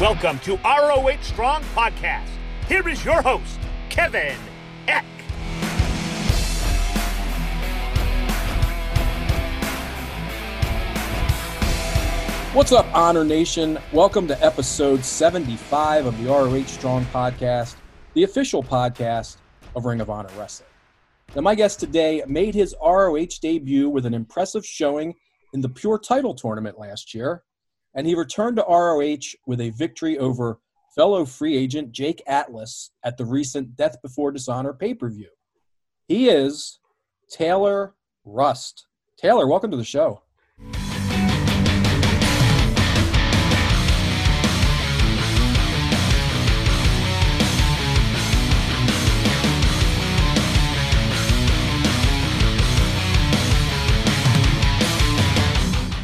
Welcome to ROH Strong Podcast. Here is your host, Kevin Eck. What's up, Honor Nation? Welcome to episode 75 of the ROH Strong Podcast, the official podcast of Ring of Honor Wrestling. Now, my guest today made his ROH debut with an impressive showing in the Pure Title Tournament last year, and he returned to ROH with a victory over fellow free agent Jake Atlas at the recent Death Before Dishonor pay per view. He is Taylor Rust. Taylor, welcome to the show.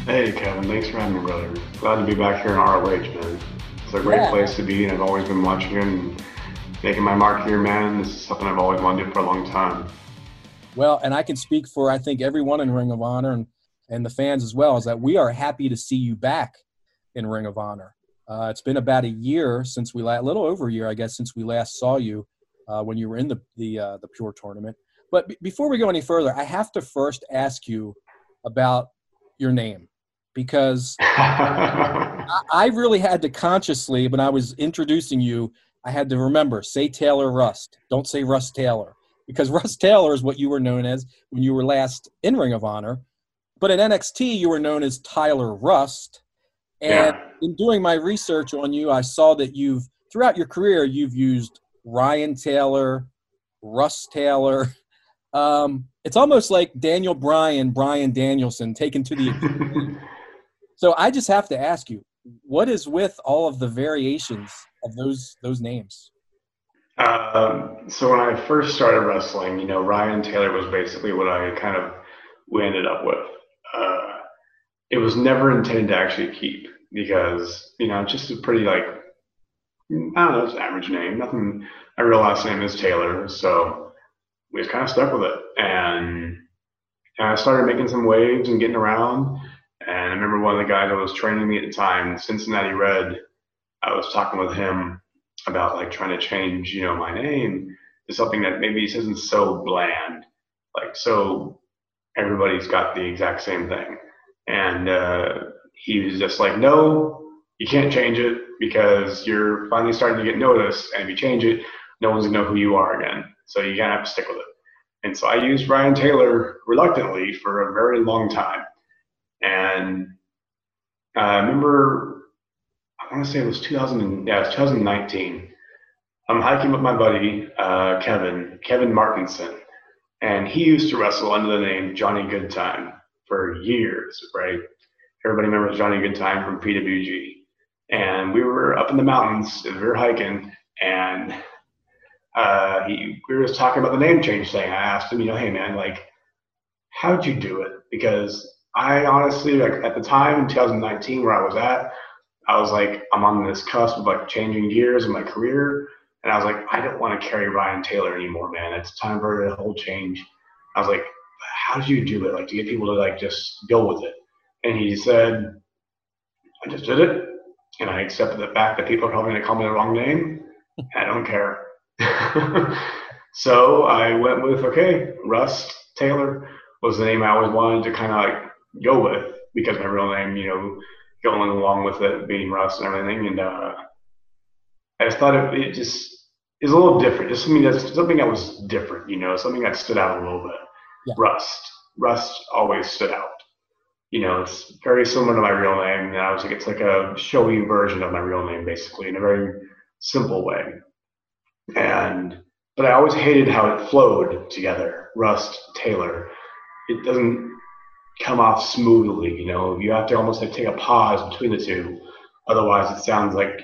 Hey, Kevin. Thanks for having me, brother. Glad to be back here in ROH, man. It's a great Yeah. place to be, and I've always been watching and making my mark here, man. This is something I've always wanted to do for a long time. Well, and I can speak for I think everyone in Ring of Honor and, and the fans as well, is that we are happy to see you back in Ring of Honor. Uh, it's been about a year since we last, a little over a year, I guess, since we last saw you uh, when you were in the the uh, the Pure tournament. But b- before we go any further, I have to first ask you about your name because I, really had to consciously, when I was introducing you, I had to remember say Taylor Rust. Don't say Russ Taylor because Russ Taylor is what you were known as when you were last in Ring of Honor. But in NXT, you were known as Tyler Rust. And Yeah. in doing my research on you, I saw that you've throughout your career you've used Ryan Taylor, Russ Taylor. Um, it's almost like Daniel Bryan, Brian Danielson taken to the. So I just have to ask you, what is with all of the variations of those those names? um, so when I first started wrestling, you know, Ryan Taylor was basically what I kind of we ended up with. Uh, it was never intended to actually keep because you know it's just a pretty like I don't know, it's average name. Nothing. My real last name is Taylor, so we just kind of stuck with it. And, and I started making some waves and getting around. And I remember one of the guys that was training me at the time, Cincinnati Red. I was talking with him about like trying to change, you know, my name to something that maybe isn't so bland, like so everybody's got the exact same thing. And uh, he was just like, no, you can't change it because you're finally starting to get noticed. And if you change it, no one's gonna know who you are again. So you gotta have to stick with it. And so I used Ryan Taylor reluctantly for a very long time. And I remember, I want to say it was 2000, yeah, it was 2019. I'm hiking with my buddy uh, Kevin, Kevin Martinson, and he used to wrestle under the name Johnny Goodtime for years, right? Everybody remembers Johnny Goodtime from PWG. And we were up in the mountains, we were hiking, and uh, he, we were just talking about the name change thing. I asked him, you know, hey man, like, how'd you do it? Because I honestly, like, at the time in 2019 where I was at, I was like, I'm on this cusp of like changing gears in my career. And I was like, I don't want to carry Ryan Taylor anymore, man. It's time for a whole change. I was like, how did you do it? Like to get people to like just go with it. And he said, I just did it. And I accepted the fact that people are probably going to call me the wrong name. I don't care. so I went with, okay, Russ Taylor was the name I always wanted to kind of like go with because my real name, you know, going along with it being Russ and everything. And uh, I just thought it, it just is a little different. Just something that's something that was different, you know, something that stood out a little bit. Yeah. Rust. Rust always stood out. You know, it's very similar to my real name. And I was like, it's like a showy version of my real name, basically, in a very simple way. And but I always hated how it flowed together. Rust Taylor. It doesn't come off smoothly, you know. You have to almost like take a pause between the two. Otherwise it sounds like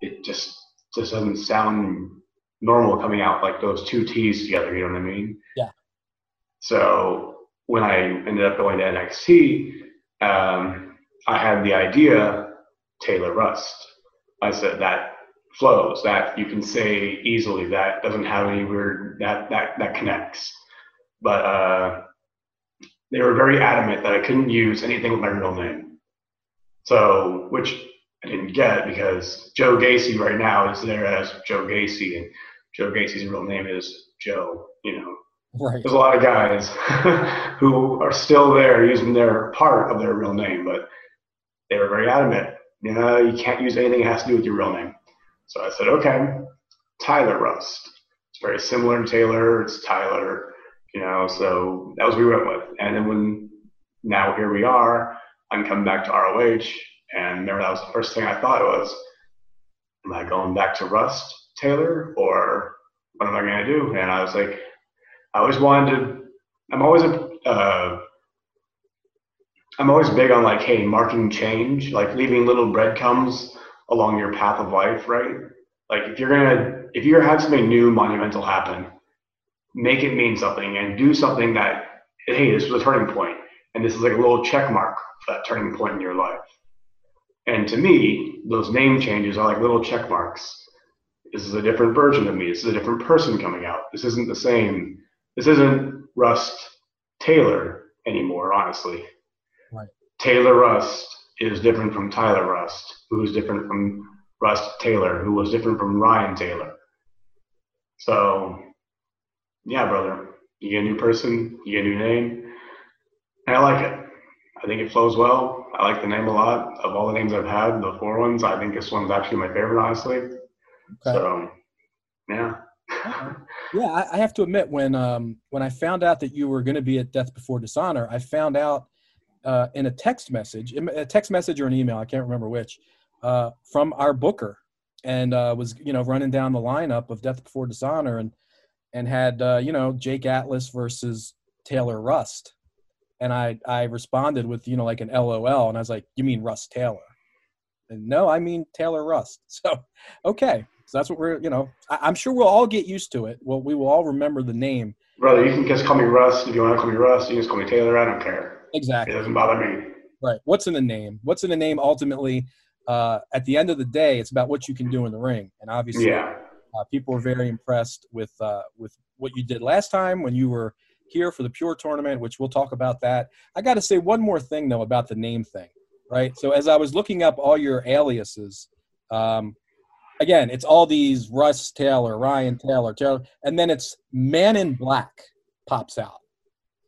it just just doesn't sound normal coming out like those two T's together, you know what I mean? Yeah. So when I ended up going to NXT, um, I had the idea Taylor Rust. I said that flows, that you can say easily, that doesn't have any weird, that that that connects. But uh, they were very adamant that I couldn't use anything with my real name. So, which I didn't get because Joe Gacy right now is there as Joe Gacy, and Joe Gacy's real name is Joe. You know, Right. there's a lot of guys who are still there using their part of their real name, but they were very adamant. You know, you can't use anything that has to do with your real name. So I said, okay, Tyler Rust. It's very similar to Taylor. It's Tyler. You know, so that was what we went with. And then when now here we are, I'm coming back to ROH, and remember that was the first thing I thought was, am I going back to Rust Taylor or what am I going to do? And I was like, I always wanted to. I'm always a. Uh, I'm always big on like, hey, marking change, like leaving little breadcrumbs along your path of life, right? Like if you're gonna, if you're have something new, monumental happen, make it mean something and do something that, hey, this was a turning point, and this is like a little check mark for that turning point in your life. And to me, those name changes are like little check marks. This is a different version of me. This is a different person coming out. This isn't the same. This isn't Rust Taylor anymore, honestly. Right. Taylor Rust is different from Tyler Rust, who is different from Rust Taylor, who was different from Ryan Taylor. So, yeah, brother, you get a new person, you get a new name, and I like it. I think it flows well. I like the name a lot. Of all the names I've had, the four ones, I think this one's actually my favorite, honestly. Okay. So, yeah. Yeah, I, I have to admit when um, when I found out that you were going to be at Death Before Dishonor, I found out uh, in a text message, a text message or an email, I can't remember which, uh, from our booker, and uh, was you know running down the lineup of Death Before Dishonor, and and had uh, you know Jake Atlas versus Taylor Rust, and I I responded with you know like an LOL, and I was like, you mean Rust Taylor? And no, I mean Taylor Rust. So okay, so that's what we're you know I, I'm sure we'll all get used to it. Well, we will all remember the name Brother, you can just call me Russ. If you want to call me Russ, you can just call me Taylor. I don't care. Exactly. It doesn't bother me. Right. What's in the name? What's in the name ultimately? Uh, at the end of the day, it's about what you can do in the ring. And obviously, Yeah. Uh, people were very impressed with uh, with what you did last time when you were here for the Pure tournament, which we'll talk about that. I got to say one more thing though about the name thing, right? So as I was looking up all your aliases, um, again, it's all these Russ Taylor, Ryan Taylor, Taylor, and then it's Man in Black pops out.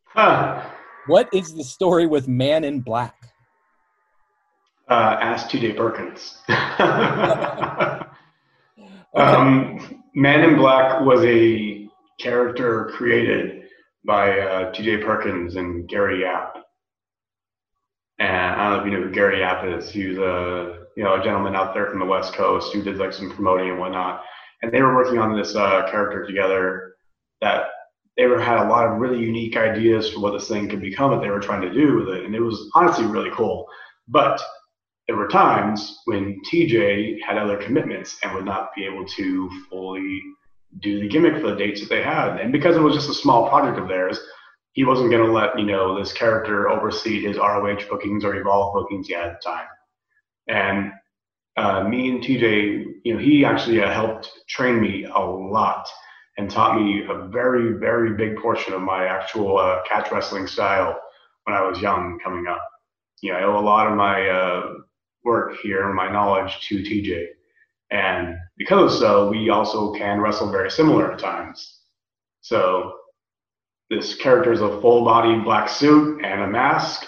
Huh. What is the story with Man in Black? Uh, ask TJ Perkins. Okay. um, Man in Black was a character created by uh, TJ Perkins and Gary Yap. And I don't know if you know who Gary Yap is. He was a you know a gentleman out there from the West Coast who did like some promoting and whatnot. And they were working on this uh, character together that they were had a lot of really unique ideas for what this thing could become that they were trying to do with it, and it was honestly really cool. But there were times when TJ had other commitments and would not be able to fully do the gimmick for the dates that they had. And because it was just a small project of theirs, he wasn't going to let you know this character oversee his ROH bookings or Evolve bookings yet at the time. And uh, me and TJ, you know, he actually uh, helped train me a lot and taught me a very, very big portion of my actual uh, catch wrestling style when I was young coming up. You know, I owe a lot of my uh, work here my knowledge to TJ. And because so, we also can wrestle very similar at times. So this character is a full body black suit and a mask.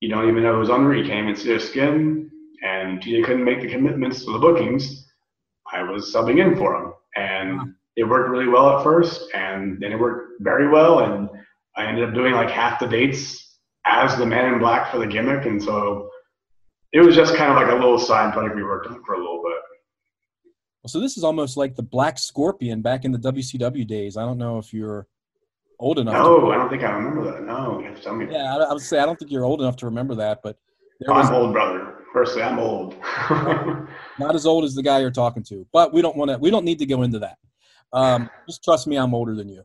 You don't even know who's under. You can't even see their skin. And TJ couldn't make the commitments to the bookings. I was subbing in for him. And it worked really well at first. And then it worked very well. And I ended up doing like half the dates as the man in black for the gimmick. And so it was just kind of like a little side project we worked on for a little bit. So this is almost like the Black Scorpion back in the WCW days. I don't know if you're old enough. No, I don't think I remember that. No, you have to tell me. Yeah, I, I would say I don't think you're old enough to remember that, but there I'm was old, brother. Firstly, I'm old. not as old as the guy you're talking to. But we don't want to. We don't need to go into that. Um, just trust me, I'm older than you.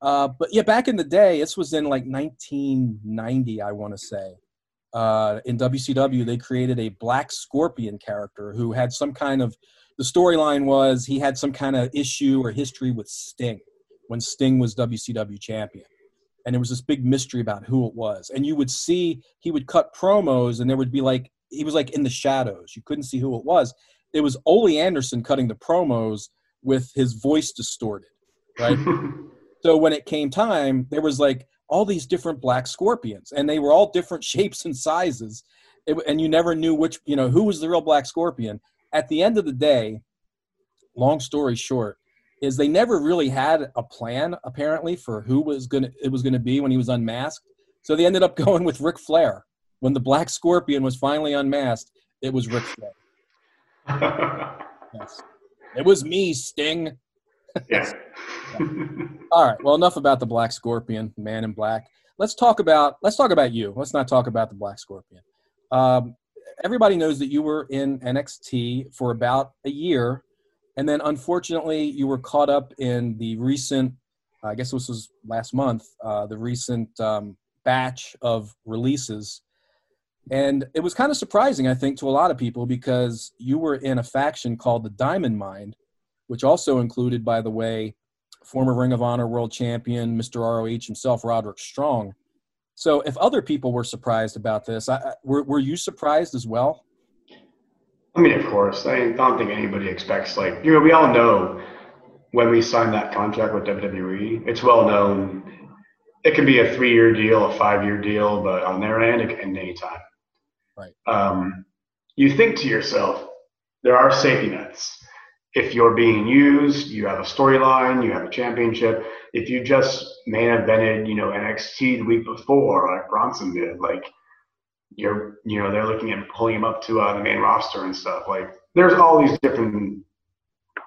Uh, but yeah, back in the day, this was in like 1990, I want to say. Uh, in WCW, they created a Black Scorpion character who had some kind of. The storyline was he had some kind of issue or history with Sting when Sting was WCW champion. And there was this big mystery about who it was. And you would see he would cut promos, and there would be like he was like in the shadows. You couldn't see who it was. It was Ole Anderson cutting the promos with his voice distorted, right? so when it came time, there was like all these different black scorpions, and they were all different shapes and sizes, it, and you never knew which you know who was the real black scorpion. At the end of the day, long story short, is they never really had a plan apparently for who was gonna it was gonna be when he was unmasked. So they ended up going with Ric Flair when the Black Scorpion was finally unmasked. It was Ric Flair. yes, it was me, Sting. Yes. All right. Well, enough about the Black Scorpion, Man in Black. Let's talk about let's talk about you. Let's not talk about the Black Scorpion. Um, everybody knows that you were in NXT for about a year, and then unfortunately you were caught up in the recent. I guess this was last month. Uh, the recent um, batch of releases, and it was kind of surprising, I think, to a lot of people because you were in a faction called the Diamond Mine, which also included, by the way, former Ring of Honor World Champion, Mr. ROH himself, Roderick Strong. So, if other people were surprised about this, I, were, were you surprised as well? I mean, of course. I don't think anybody expects, like, you know, we all know when we signed that contract with WWE, it's well known. It can be a three year deal, a five year deal, but on their end, it can end anytime. Right. Um, you think to yourself, there are safety nets if you're being used, you have a storyline, you have a championship. If you just main evented, you know, NXT the week before, like Bronson did, like you're, you know, they're looking at pulling him up to uh, the main roster and stuff. Like there's all these different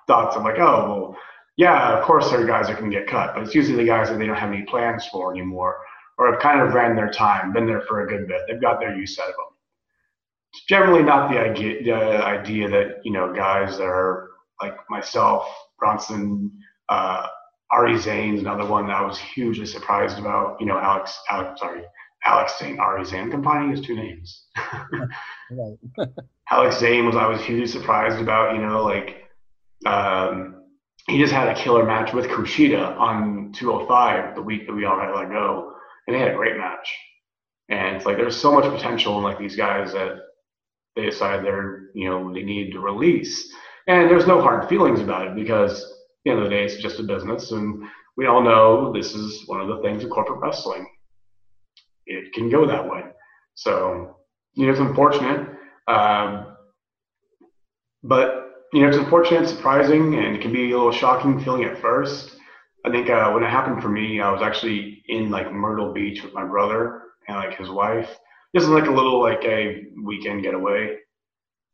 thoughts of like, oh, well, yeah, of course there are guys that can get cut, but it's usually the guys that they don't have any plans for anymore, or have kind of ran their time, been there for a good bit. They've got their use out of them. It's generally not the idea, the idea that you know guys that are like myself, Bronson, uh, Ari Zane's another one that I was hugely surprised about. You know, Alex, Alex, sorry, Alex Zayne, Ari Zane, combining his two names. Alex Zayne was I was hugely surprised about. You know, like um, he just had a killer match with Kushida on 205 the week that we all had to let go, and they had a great match. And it's like there's so much potential in like these guys that they decide they're you know they need to release and there's no hard feelings about it because at the end of the day, it's just a business. And we all know this is one of the things of corporate wrestling. It can go that way. So, you know, it's unfortunate. Um, but, you know, it's unfortunate, surprising, and it can be a little shocking feeling at first. I think uh, when it happened for me, I was actually in like Myrtle Beach with my brother and like his wife. This is like a little like a weekend getaway.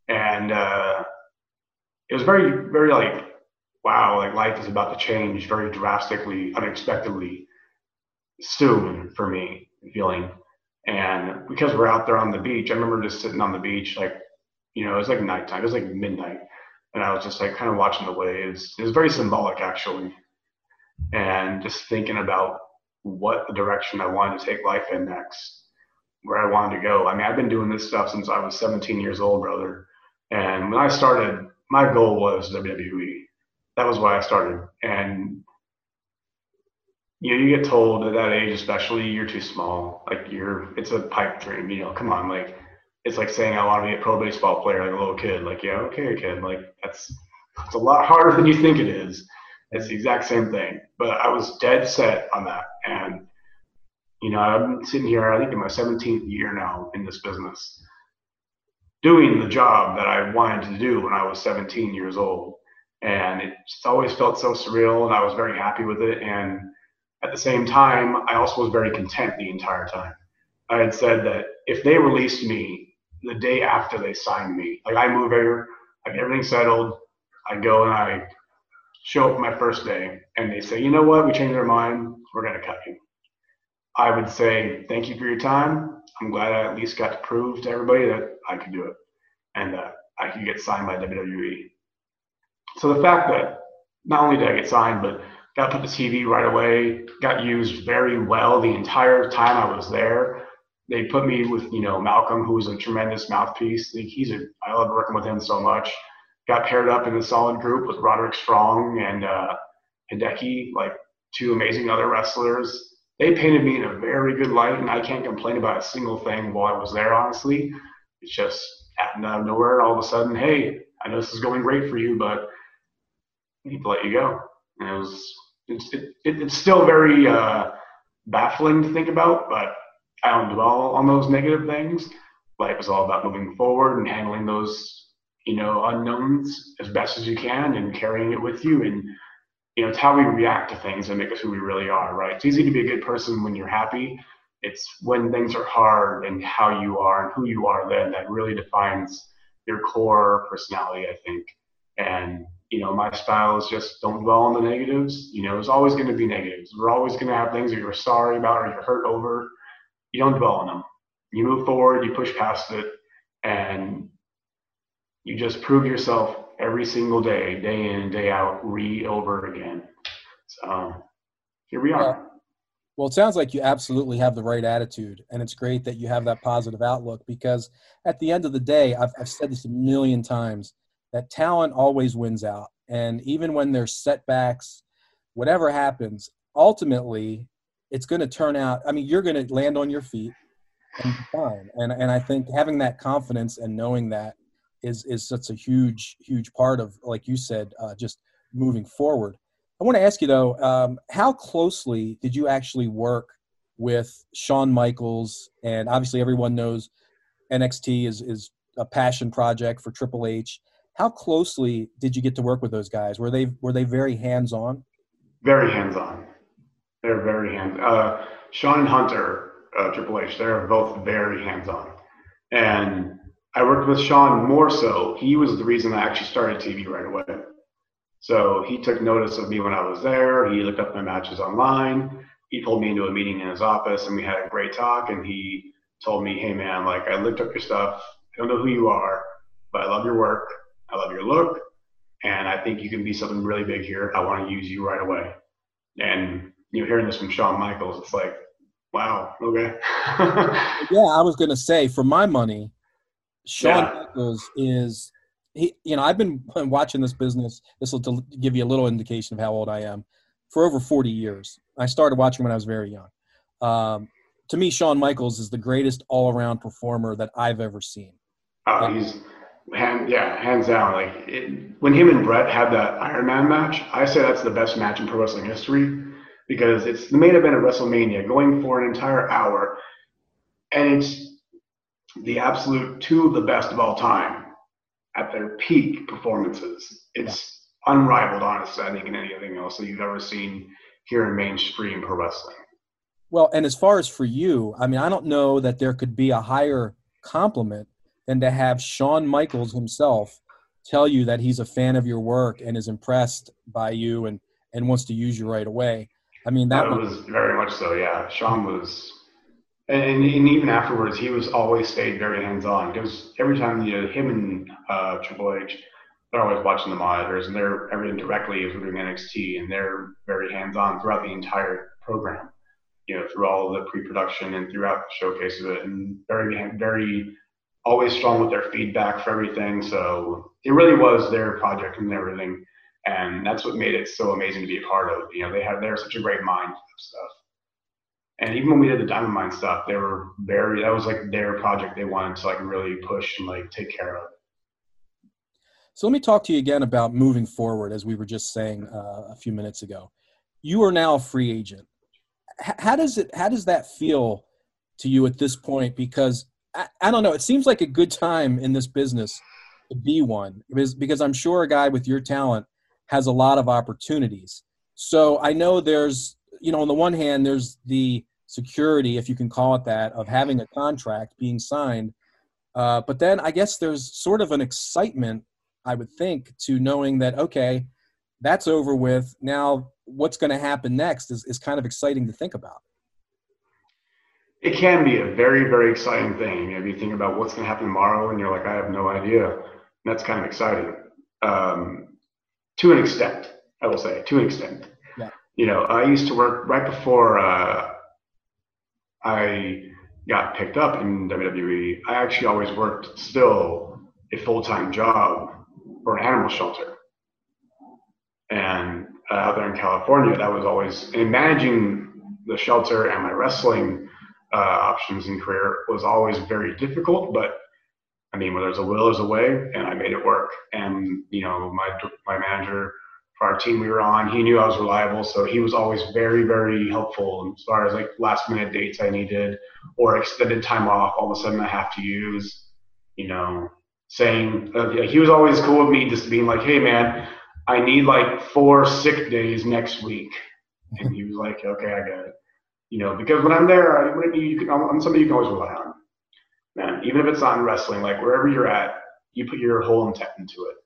And uh, it was very, very like, wow, like life is about to change very drastically, unexpectedly soon for me, feeling. And because we're out there on the beach, I remember just sitting on the beach, like, you know, it was like nighttime, it was like midnight. And I was just like kind of watching the waves. It was very symbolic, actually. And just thinking about what the direction I wanted to take life in next, where I wanted to go. I mean, I've been doing this stuff since I was 17 years old, brother. And when I started, my goal was WWE. That was why I started. And you know, you get told at that age, especially, you're too small. Like you're, it's a pipe dream. You know, come on, like it's like saying I want to be a pro baseball player, like a little kid. Like yeah, okay, kid. Like that's it's a lot harder than you think it is. It's the exact same thing. But I was dead set on that, and you know, I'm sitting here. I think in my 17th year now in this business, doing the job that I wanted to do when I was 17 years old. And it just always felt so surreal, and I was very happy with it. And at the same time, I also was very content the entire time. I had said that if they released me the day after they signed me, like I move here, I get everything settled, I go and I show up my first day, and they say, you know what, we changed our mind, we're going to cut you. I would say, thank you for your time. I'm glad I at least got to prove to everybody that I could do it and that I could get signed by WWE. So the fact that not only did I get signed, but got put to TV right away, got used very well the entire time I was there. They put me with, you know, Malcolm, who was a tremendous mouthpiece. He's a, I love working with him so much. Got paired up in a solid group with Roderick Strong and uh, Hideki, like two amazing other wrestlers they painted me in a very good light, and I can't complain about a single thing while I was there. Honestly, it's just happened out of nowhere. All of a sudden, hey, I know this is going great for you, but I need to let you go. And it was it's it, it's still very uh, baffling to think about, but I don't dwell on those negative things. Life is all about moving forward and handling those you know unknowns as best as you can and carrying it with you and you know it's how we react to things that make us who we really are right? It's easy to be a good person when you're happy. It's when things are hard and how you are and who you are then that really defines your core personality i think. And you know my style is just don't dwell on the negatives. You know there's always going to be negatives. We're always going to have things that you're sorry about or you're hurt over. You don't dwell on them. You move forward you push past it and you just prove yourself every single day, day in and day out, re over again. So here we are. Well, it sounds like you absolutely have the right attitude, and it's great that you have that positive outlook because at the end of the day, I've, I've said this a million times that talent always wins out. And even when there's setbacks, whatever happens, ultimately it's going to turn out. I mean, you're going to land on your feet and fine. And, and I think having that confidence and knowing that is is such a huge huge part of like you said uh, just moving forward. I want to ask you though um, how closely did you actually work with Shawn Michaels? And obviously everyone knows NXT is is a passion project for Triple H. How closely did you get to work with those guys? Were they were they very hands on very hands on they're very hands uh, Shawn and Hunter uh, Triple H they're both very hands on and I worked with Shawn more so. He was the reason I actually started TV right away. So he took notice of me when I was there. He looked up my matches online. He pulled me into a meeting in his office and we had a great talk. And he told me, hey, man, like I looked up your stuff. I don't know who you are, but I love your work. I love your look. And I think you can be something really big here. I want to use you right away. And you know, hearing this from Shawn Michaels, it's like, wow, okay. yeah, I was to say, for my money, Shawn yeah. Michaels is he. You know, I've been watching this business. This will give you a little indication of how old I am. For over 40 years, I started watching when I was very young. Um, to me, Shawn Michaels is the greatest all-around performer that I've ever seen. Oh, he's hand, yeah, hands down. Like it, when him and Bret had that Iron Man match, I say that's the best match in pro wrestling history because it's the main event of WrestleMania, going for an entire hour, and it's the absolute two of the best of all time at their peak performances. It's unrivaled, honestly, I think, in anything else that you've ever seen here in mainstream pro wrestling. Well, and as far as for you, I mean, I don't know that there could be a higher compliment than to have Shawn Michaels himself tell you that he's a fan of your work and is impressed by you and, and wants to use you right away. I mean, that, that was, was very much so. Yeah, Shawn was and, and, even afterwards, he was always stayed very hands on because every time you know, him and uh, Triple H, they're always watching the monitors and they're everything directly we're doing NXT, and they're very hands on throughout the entire program. You know, through all the pre-production and throughout the showcase of it, and very, very always strong with their feedback for everything. So it really was their project and everything, and that's what made it so amazing to be a part of. You know, they had they're such a great mind of stuff. And even when we did the Diamond Mine stuff, they were very that was like their project they wanted to like really push and like take care of. So let me talk to you again about moving forward, as we were just saying uh, a few minutes ago. You are now a free agent. H- how does it? How does that feel to you at this point? Because I, I don't know. It seems like a good time in this business to be one, because because I'm sure a guy with your talent has a lot of opportunities. So I know there's, you know, on the one hand, there's the security, if you can call it that, of having a contract being signed. Uh, but then I guess there's sort of an excitement, I would think, to knowing that, okay, that's over with. Now, what's going to happen next is, is kind of exciting to think about. It can be a very, very exciting thing. If you think about what's going to happen tomorrow and you're like, I have no idea, that's kind of exciting. Um, to an extent, I will say, to an extent. Yeah. You know, I used to work right before uh, I got picked up in WWE, I actually always worked still a full time job for an animal shelter. And uh, out there in California, that was always, managing the shelter and my wrestling uh, options and career was always very difficult, but I mean, where there's a will, there's a way, and I made it work. And you know, my my manager for our team we were on, he knew I was reliable, so he was always very, very helpful as far as like last minute dates I needed or extended time off. All of a sudden, I have to use. You know, saying uh, he was always cool with me, just being like, "Hey, man, I need like four sick days next week," and he was like, "Okay, I got it." You know, because when I'm there, I, when you, you can, I'm somebody you can always rely on man, even if it's not in wrestling, like wherever you're at, you put your whole intent into it.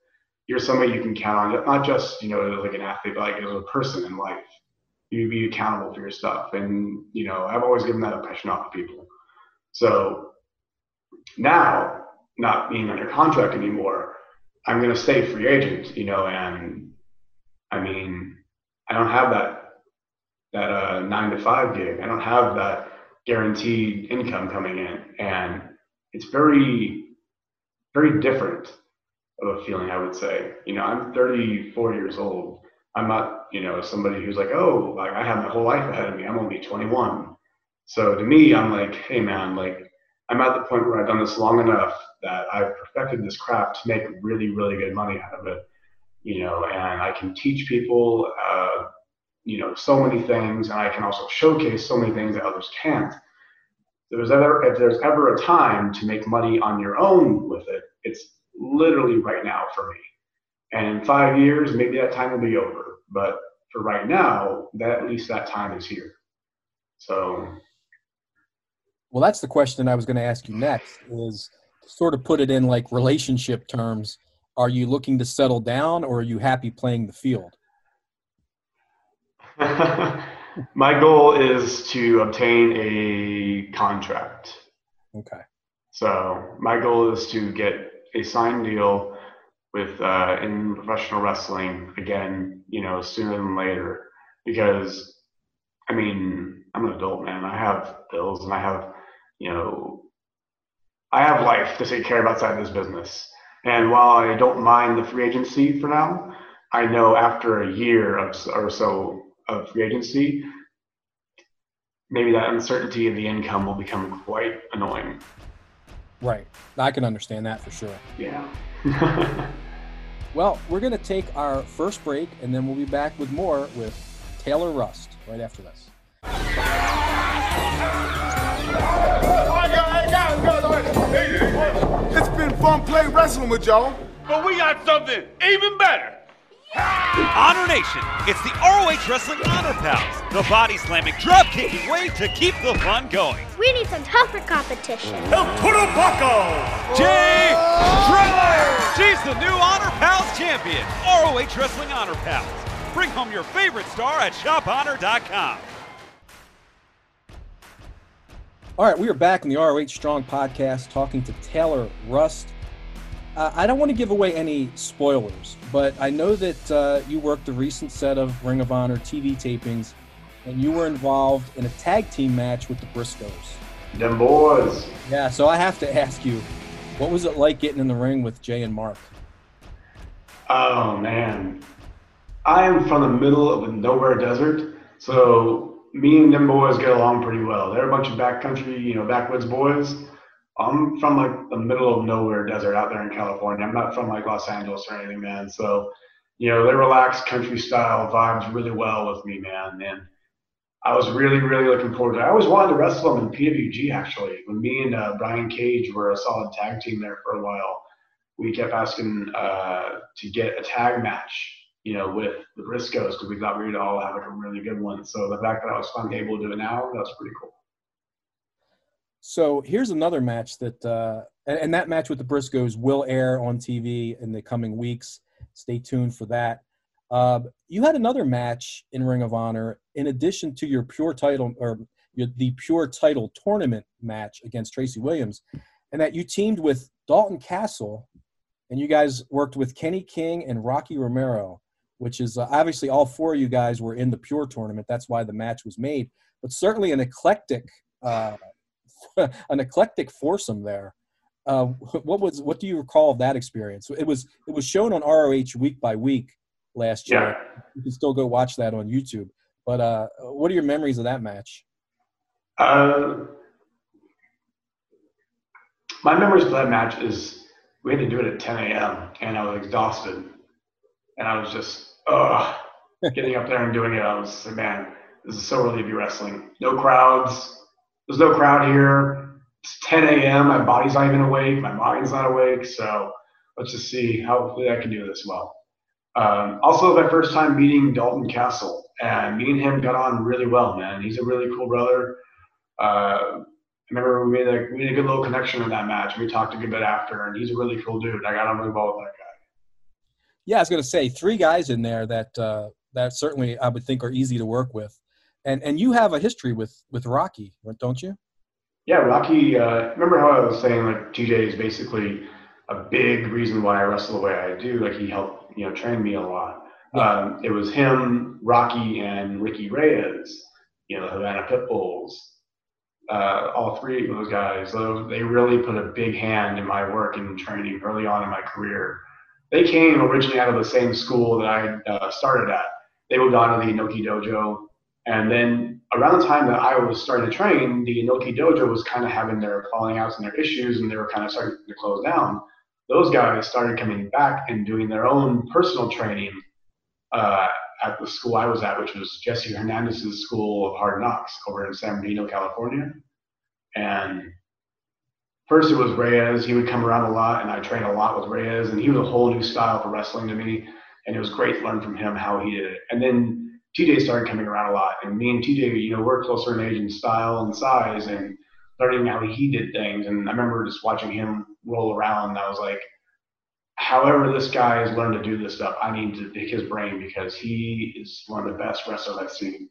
You're somebody you can count on, not just, you know, like an athlete, but like as a person in life. You be accountable for your stuff. And, you know, I've always given that impression off to people. So now, not being under contract anymore, I'm going to stay free agent, you know, and I mean, I don't have that that uh, nine to five gig. I don't have that guaranteed income coming in, and it's very, very different of a feeling, I would say. You know, I'm 34 years old. I'm not, you know, somebody who's like, oh, like I have my whole life ahead of me. I'm only 21. So to me, I'm like, hey man, like I'm at the point where I've done this long enough that I've perfected this craft to make really, really good money out of it. You know, and I can teach people, uh, you know, so many things, and I can also showcase so many things that others can't If there's ever if there's ever a time to make money on your own with it, it's literally right now for me. And in five years, maybe that time will be over. But for right now, that at least that time is here. So well that's the question I was going to ask you next is sort of put it in like relationship terms. Are you looking to settle down or are you happy playing the field? My goal is to obtain a contract. Okay. So my goal is to get a signed deal with uh, in professional wrestling again, you know, sooner than later. Because I mean, I'm an adult man. I have bills and I have, you know, I have life to take care of outside of this business. And while I don't mind the free agency for now, I know after a year of, or so of free agency, maybe that uncertainty of the income will become quite annoying. Right. I can understand that for sure. Yeah. well, we're going to take our first break and then we'll be back with more with Taylor Rust right after this. It's been fun playing wrestling with y'all. But we got something even better. Honor Nation, it's the ROH Wrestling Honor Pals, the body slamming, drop kicking way to keep the fun going. We need some tougher competition. El Puro Paco! Jay Driller! She's the new Honor Pals champion. ROH Wrestling Honor Pals. Bring home your favorite star at shophonor.com. All right, we are back in the ROH Strong podcast talking to Taylor Rust. Uh, I don't want to give away any spoilers, but I know that uh, you worked a recent set of Ring of Honor TV tapings, and you were involved in a tag team match with the Briscoes. Them boys. Yeah, so I have to ask you, what was it like getting in the ring with Jay and Mark? Oh man, I am from the middle of a nowhere desert, so me and them boys get along pretty well. They're a bunch of backcountry, you know, backwoods boys I'm from like the middle of nowhere desert out there in California. I'm not from like Los Angeles or anything, man. So, you know, they relaxed country style vibes really well with me, man. And I was really, really looking forward to it. I always wanted to wrestle them in PWG actually. When me and uh, Brian Cage were a solid tag team there for a while, we kept asking uh, to get a tag match, you know, with the Briscoes because we thought we'd all have like a really good one. So the fact that I was finally able to do it now, that was pretty cool. So here's another match that, uh, and, and, that match with the Briscoes will air on TV in the coming weeks. Stay tuned for that. Uh, you had another match in Ring of Honor in addition to your pure title or your, the pure title tournament match against Tracy Williams, and that you teamed with Dalton Castle, and you guys worked with Kenny King and Rocky Romero, which is uh, obviously all four of you guys were in the pure tournament. That's why the match was made, but certainly an eclectic uh, an eclectic foursome there. Uh, what was what do you recall of that experience? It was it was shown on ROH week by week last year. Yeah. You can still go watch that on YouTube. But uh, what are your memories of that match? Uh, my memories of that match is we had to do it at 10 a.m. and I was exhausted, and I was just ugh, getting up there and doing it. I was like, man, this is so early to be wrestling. No crowds. There's no crowd here. It's 10 a.m. My body's not even awake. My mind's not awake. So let's just see. Hopefully, I can do this well. Um, also, my first time meeting Dalton Castle, and me and him got on really well, man. He's a really cool brother. Uh, I remember we made a we made a good little connection in that match. We talked a good bit after, and he's a really cool dude. I got on really well with that guy. Yeah, I was going to say three guys in there that uh, that certainly I would think are easy to work with, and and you have a history with with Rocky, don't you? Yeah, Rocky. Uh, remember how I was saying like TJ is basically a big reason why I wrestle the way I do. Like he helped you know train me a lot. Yeah. Um, it was him, Rocky, and Ricky Reyes. You know, the Havana Pitbulls uh, all three of those guys, they really put a big hand in my work and training early on in my career. They came originally out of the same school that I uh, started at. They moved on to the Inoki Dojo. And then around the time that I was starting to train, the Inoki Dojo was kind of having their falling outs and their issues, and they were kind of starting to close down. Those guys started coming back and doing their own personal training uh, at the school I was at, which was Jesse Hernandez's School of Hard Knocks over in San Bernardino, California. And first it was Reyes. He would come around a lot, and I trained a lot with Reyes, and he was a whole new style for wrestling to me. And it was great to learn from him how he did it. And then TJ started coming around a lot, and me and TJ, you know, we're closer in age and style and size, and learning how he did things. And I remember just watching him roll around. And I was like, however this guy has learned to do this stuff, I need to pick his brain because he is one of the best wrestlers I've seen.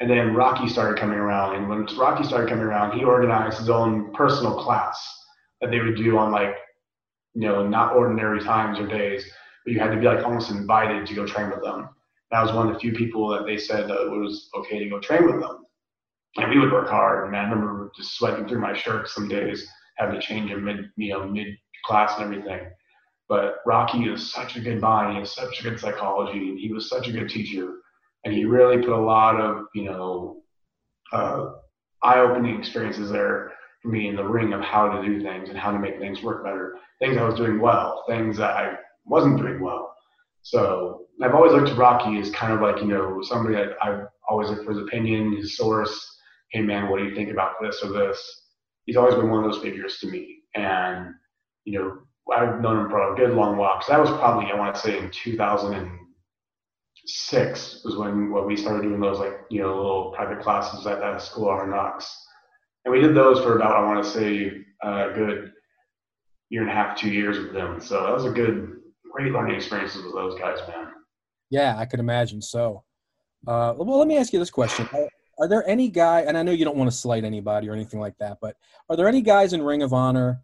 And then Rocky started coming around, and when Rocky started coming around, he organized his own personal class that they would do on like, you know, not ordinary times or days, but you had to be like almost invited to go train with them. That was one of the few people that they said that it was okay to go train with them. And we would work hard. And I remember just sweating through my shirt some days, having to change in mid, you know, mid class and everything. But Rocky is such a good mind. He has such a good psychology. And he was such a good teacher, and he really put a lot of you know uh, eye-opening experiences there for me in the ring of how to do things and how to make things work better. Things I was doing well, things that I wasn't doing well. So I've always looked to Rocky as kind of like you know somebody that I've always looked for his opinion, his source. Hey man, what do you think about this or this? He's always been one of those figures to me, and you know I've known him for a good long while. Because that was probably I want to say in 2006 was when when we started doing those like you know little private classes at that school on Knox, and we did those for about I want to say a good year and a half, two years with them. So that was a good, great learning experiences with those guys, man. Yeah, I could imagine so. Uh, well, let me ask you this question. Are, are there any guy, and I know you don't want to slight anybody or anything like that, but are there any guys in Ring of Honor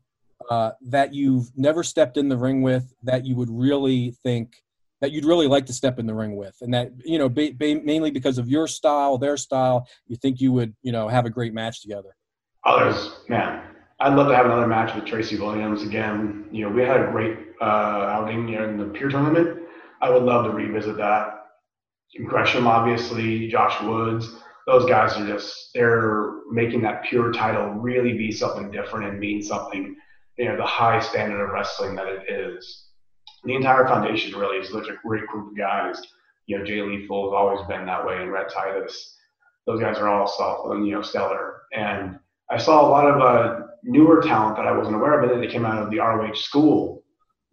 uh, that you've never stepped in the ring with that you would really think that you'd really like to step in the ring with and that you know ba- ba- mainly because of your style their style you think you would you know have a great match together others man i'd love to have another match with tracy williams again you know we had a great uh, outing in the pure tournament i would love to revisit that gresham obviously josh woods those guys are just they're making that pure title really be something different and mean something you know, the high standard of wrestling that it is. The entire foundation really is such a great group of guys. You know, Jay Lethal has always been that way, and Rhett Titus. Those guys are all solid, you know, stellar. And I saw a lot of uh, newer talent that I wasn't aware of, but they came out of the ROH school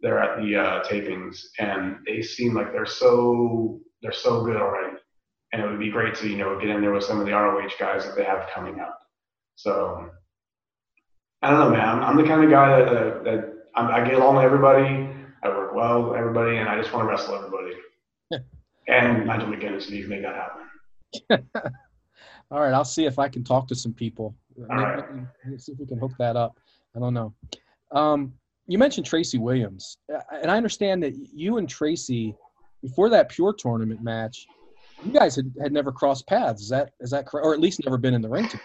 there at the uh, tapings, and they seem like they're so they're so good already. And it would be great to you know get in there with some of the ROH guys that they have coming up. So I don't know, man. I'm, I'm the kind of guy that, uh, that i get along with everybody. I work well with everybody, and I just want to wrestle everybody. and Nigel McGuinness needs to make that happen. All right, I'll see if I can talk to some people. All right. See if we can hook that up. I don't know. Um, you mentioned Tracy Williams, and I understand that you and Tracy, before that Pure tournament match, you guys had, had never crossed paths. Is that is that correct? Or at least never been in the ring together?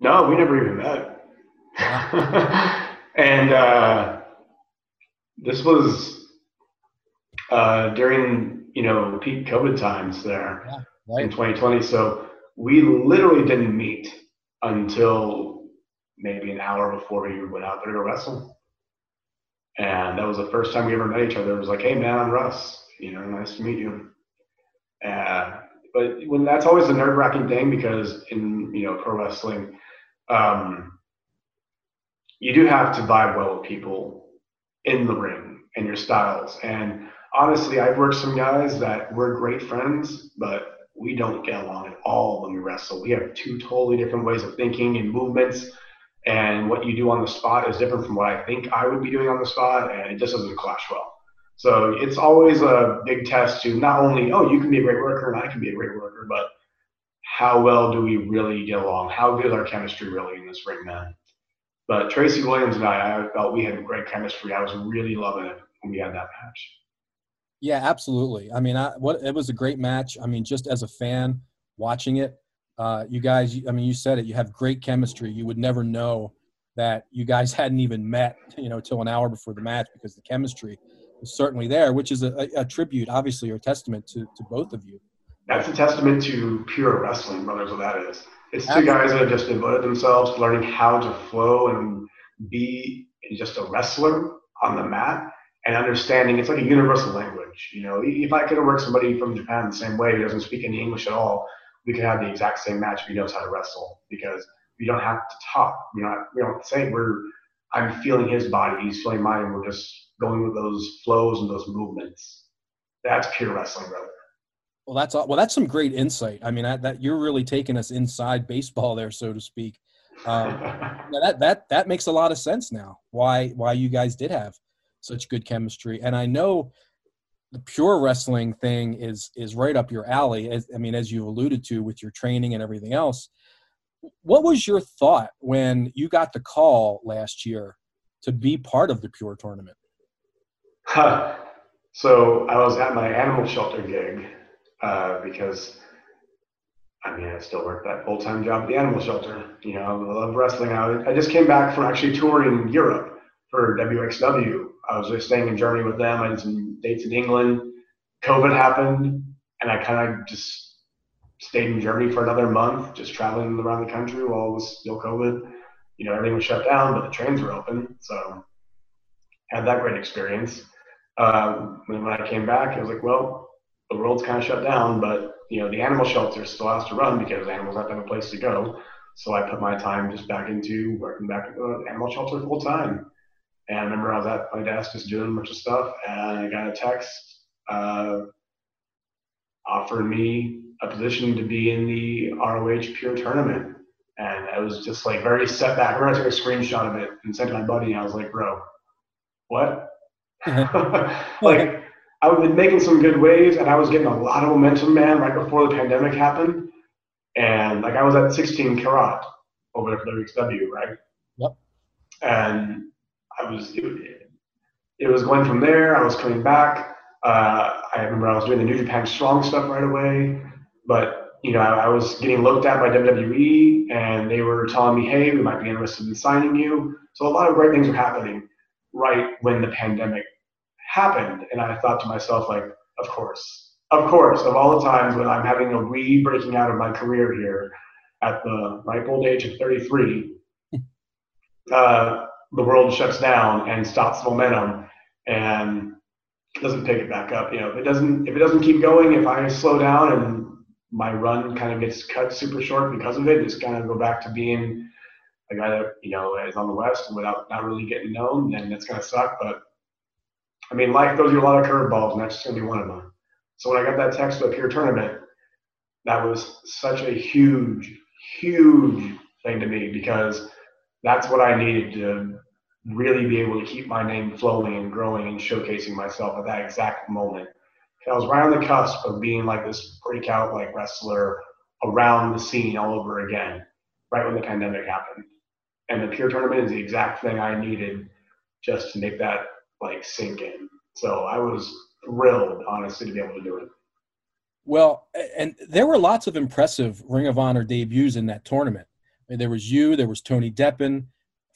No, we never even met. and uh, this was uh, during you know peak COVID times there yeah, right. in 2020. So we literally didn't meet until maybe an hour before we went out there to wrestle. And that was the first time we ever met each other. It was like, hey man, I'm Russ. You know, nice to meet you. Uh, but when that's always a nerve wracking thing because in you know pro wrestling, um, you do have to vibe well with people in the ring and your styles. And honestly, I've worked some guys that we're great friends, but we don't get along at all when we wrestle. We have two totally different ways of thinking and movements and what you do on the spot is different from what I think I would be doing on the spot, and it just doesn't clash well. So it's always a big test to not only, oh, you can be a great worker and I can be a great worker, but how well do we really get along? How good is our chemistry really in this ring, man? But Tracy Williams and I, I felt we had great chemistry. I was really loving it when we had that match. Yeah, absolutely. I mean, I, what it was a great match. I mean, just as a fan watching it, uh, you guys, I mean, you said it. You have great chemistry. You would never know that you guys hadn't even met, you know, till an hour before the match because the chemistry was certainly there, which is a, a tribute, obviously, or a testament to, to both of you. That's a testament to pure wrestling, brothers. What that is. It's two guys that have just devoted themselves to learning how to flow and be just a wrestler on the mat and understanding it's like a universal language. You know, if I could have worked somebody from Japan the same way who doesn't speak any English at all, we can have the exact same match if he knows how to wrestle because we don't have to talk. You know, we don't say we're I'm feeling his body, he's feeling mine. We're just going with those flows and those movements. That's pure wrestling, brother. Well, that's well. That's some great insight. I mean, I, that you're really taking us inside baseball there, so to speak. Um, that that that makes a lot of sense now. Why why you guys did have such good chemistry, and I know the pure wrestling thing is is right up your alley. As, I mean, as you alluded to with your training and everything else. What was your thought when you got the call last year to be part of the pure tournament? Huh. So I was at my animal shelter gig uh, because I mean I still work that full time job at the animal shelter. You know, I love wrestling. I, I just came back from actually touring Europe for WXW. I was just staying in Germany with them. I did some dates in England. COVID happened, and I kind of just stayed in Germany for another month, just traveling around the country while it was still COVID. You know, everything was shut down, but the trains were open, so had that great experience. Um, when I came back, I was like, well, the world's kind of shut down, but you know, the animal shelter still has to run because animals have to have a place to go. So I put my time just back into working back at the animal shelter full time. And I remember I was at my desk just doing a bunch of stuff, and I got a text uh, offering me a position to be in the ROH Pure Tournament. And I was just like very set back. I remember I took a screenshot of it and sent to my buddy, and I was like, bro, what? like, I've been making some good waves, and I was getting a lot of momentum, man, right before the pandemic happened. And like, I was at 16 karat over for WXW, right? Yep. And I was, it, it was going from there. I was coming back. Uh, I remember I was doing the New Japan Strong stuff right away, but you know, I, I, was getting looked at by WWE, and they were telling me, "Hey, we might be interested in signing you." So a lot of great things were happening right when the pandemic happened, and I thought to myself, like, of course, of course, of all the times when I'm having a re-breaking out of my career here at the ripe old age of 33, uh, the world shuts down and stops momentum and doesn't pick it back up. You know, if it doesn't if it doesn't keep going, if I slow down and my run kind of gets cut super short because of it, just kind of go back to being a guy that you know is on the west without not really getting known, then it's gonna suck. But I mean, life throws you a lot of curveballs, and that's just gonna be one of them. So when I got that text to a pure tournament, that was such a huge, huge thing to me because that's what I needed to really be able to keep my name flowing and growing and showcasing myself at that exact moment. And I was right on the cusp of being like this breakout like wrestler around the scene all over again, right when the pandemic happened. And the pure tournament is the exact thing I needed just to make that like sink in. So I was thrilled, honestly, to be able to do it. Well, and there were lots of impressive Ring of Honor debuts in that tournament. There was you, there was Tony Deppen,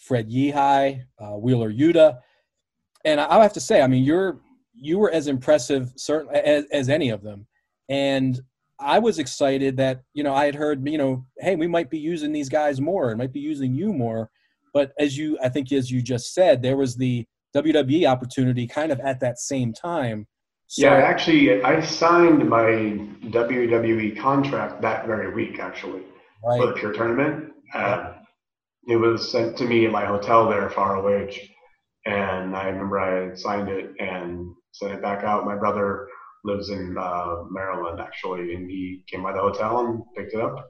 Fred Yehi, uh, Wheeler Yuta, and I have to say, I mean, you're you were as impressive certainly as, as any of them, and I was excited that you know I had heard you know, hey, we might be using these guys more, and might be using you more but as you, I think, as you just said, there was the WWE opportunity kind of at that same time. So, yeah, actually, I signed my WWE contract that very week, actually, right. for the Pure Tournament. Uh, it was sent to me at my hotel there, far away, and I remember I signed it and sent it back out. My brother lives in uh, Maryland, actually, and he came by the hotel and picked it up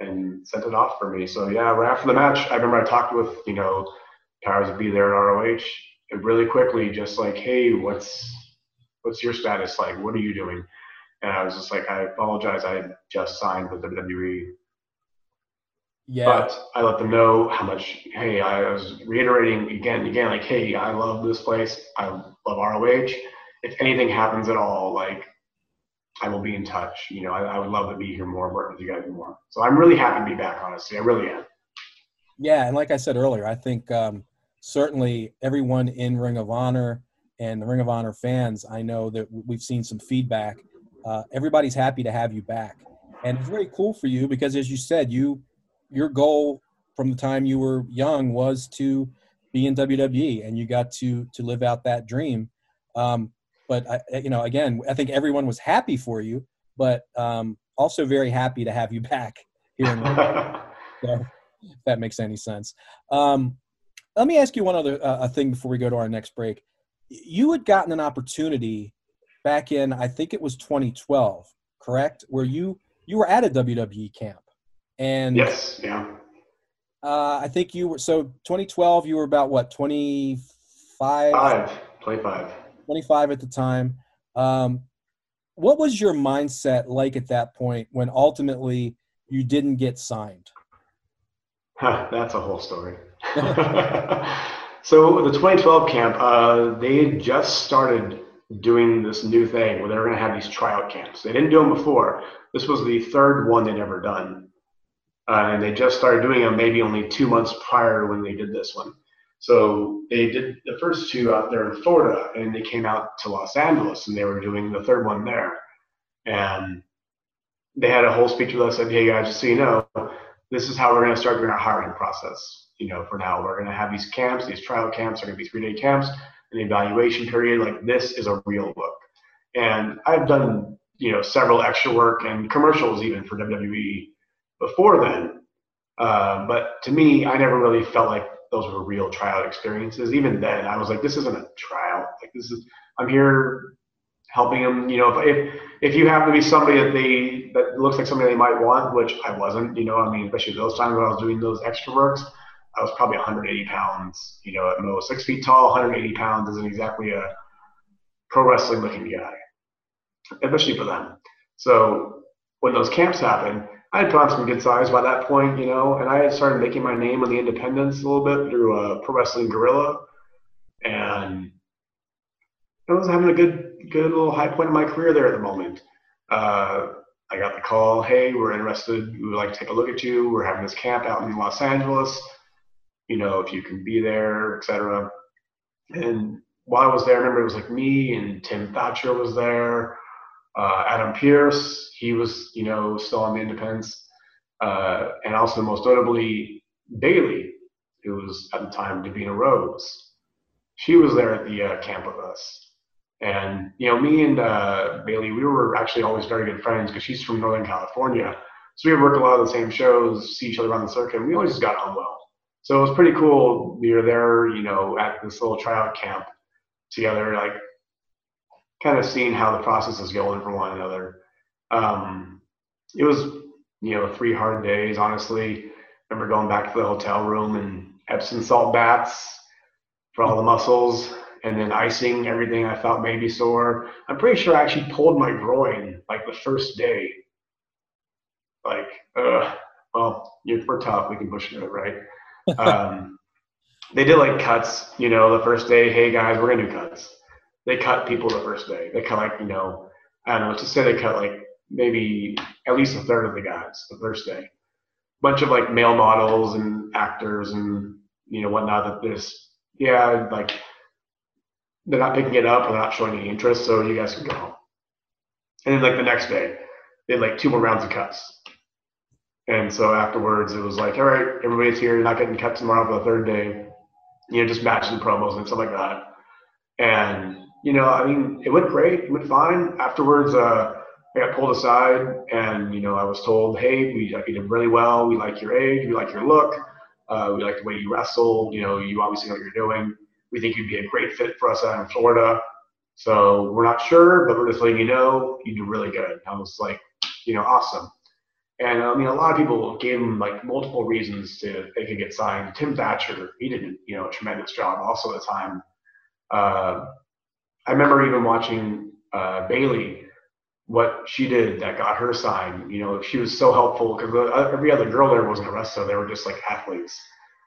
and sent it off for me. So yeah, right after the match, I remember I talked with you know powers that be there at ROH, and really quickly, just like, hey, what's what's your status like? What are you doing? And I was just like, I apologize, I just signed with WWE. Yeah. But I let them know how much. Hey, I was reiterating again and again, like, hey, I love this place. I love ROH. If anything happens at all, like I will be in touch. You know, I, I, would love to be here more, work with you guys more. So I'm really happy to be back. Honestly, I really am. Yeah, and like I said earlier, I think um, certainly everyone in Ring of Honor and the Ring of Honor fans, I know that we've seen some feedback. Uh, everybody's happy to have you back, and it's very cool for you because, as you said, you your goal from the time you were young was to be in WWE, and you got to to live out that dream. Um, but I, you know, again, I think everyone was happy for you, but um, also very happy to have you back here. In so, if that makes any sense. Um, let me ask you one other uh, thing before we go to our next break. You had gotten an opportunity back in, I think it was 2012, correct? Where you you were at a WWE camp, and yes, yeah. Uh, I think you were so 2012. You were about what 25? Five, 25. 25 at the time. Um, what was your mindset like at that point when ultimately you didn't get signed? Huh, that's a whole story. so the 2012 camp, uh, they had just started doing this new thing where they were going to have these tryout camps. They didn't do them before. This was the third one they'd ever done. Uh, and they just started doing them maybe only two months prior when they did this one. So they did the first two out there in Florida, and they came out to Los Angeles, and they were doing the third one there. And they had a whole speech with us. Said, "Hey guys, just so you know, this is how we're going to start doing our hiring process. You know, for now, we're going to have these camps, these trial camps, are going to be three-day camps, an evaluation period. Like this is a real look." And I've done you know several extra work and commercials even for WWE before then. Uh, but to me, I never really felt like those were real tryout experiences. Even then, I was like, this isn't a tryout. Like this is, I'm here helping them. You know, if if, if you happen to be somebody that they that looks like somebody they might want, which I wasn't. You know, I mean, especially those times when I was doing those extra works, I was probably 180 pounds. You know, at most six feet tall, 180 pounds isn't exactly a pro wrestling looking guy, especially for them. So when those camps happen I had on some good size by that point, you know, and I had started making my name on the independents a little bit through uh, Pro Wrestling Guerrilla, and I was having a good, good little high point in my career there at the moment. Uh, I got the call, hey, we're interested. We would like to take a look at you. We're having this camp out in Los Angeles. You know, if you can be there, etc. And while I was there, I remember it was like me and Tim Thatcher was there uh, Adam Pearce, he was, you know, still on the independents. Uh, and also most notably Bayley, who was at the time Davina Rose. She was there at the uh, camp with us. And, you know, me and uh, Bayley, we were actually always very good friends because she's from Northern California. So we would work a lot of the same shows, see each other around the circuit, and we always just got on well. So it was pretty cool. We were there, you know, at this little tryout camp together, like kind of seeing how the process is going for one another. Um, it was, you know, three hard days, honestly. I remember going back to the hotel room and Epsom salt baths for all the muscles and then icing everything I felt maybe sore. I'm pretty sure I actually pulled my groin like the first day. Like, uh, well, you're, we're tough. We can push through it, right? um, they did like cuts, you know, the first day. Hey guys, we're gonna do cuts they cut people the first day. They cut like, you know, I don't know, to say they cut like maybe at least a third of the guys the first day. Bunch of like male models and actors and you know whatnot that this yeah like they're not picking it up or they're not showing any interest, so you guys can go home. And then like the next day, they had like two more rounds of cuts. And so afterwards, it was like, all right, everybody's here. You're not getting cut tomorrow for the third day. You know, just matching promos and stuff like that. And you know, I mean, it went great. It went fine. Afterwards, uh, I got pulled aside, and you know, I was told, "Hey, we you did really well. We like your age. We like your look. Uh, we like the way you wrestle. You know, you obviously know what you're doing. We think you'd be a great fit for us out in Florida. So we're not sure, but we're just letting you know you do really good." I was like, you know, awesome. And I mean, a lot of people gave him like multiple reasons to they could get signed. Tim Thatcher, he did you know a tremendous job also at the time. Uh, I remember even watching uh, Bayley, what she did that got her signed. You know, she was so helpful because every other girl there wasn't a wrestler; they were just like athletes.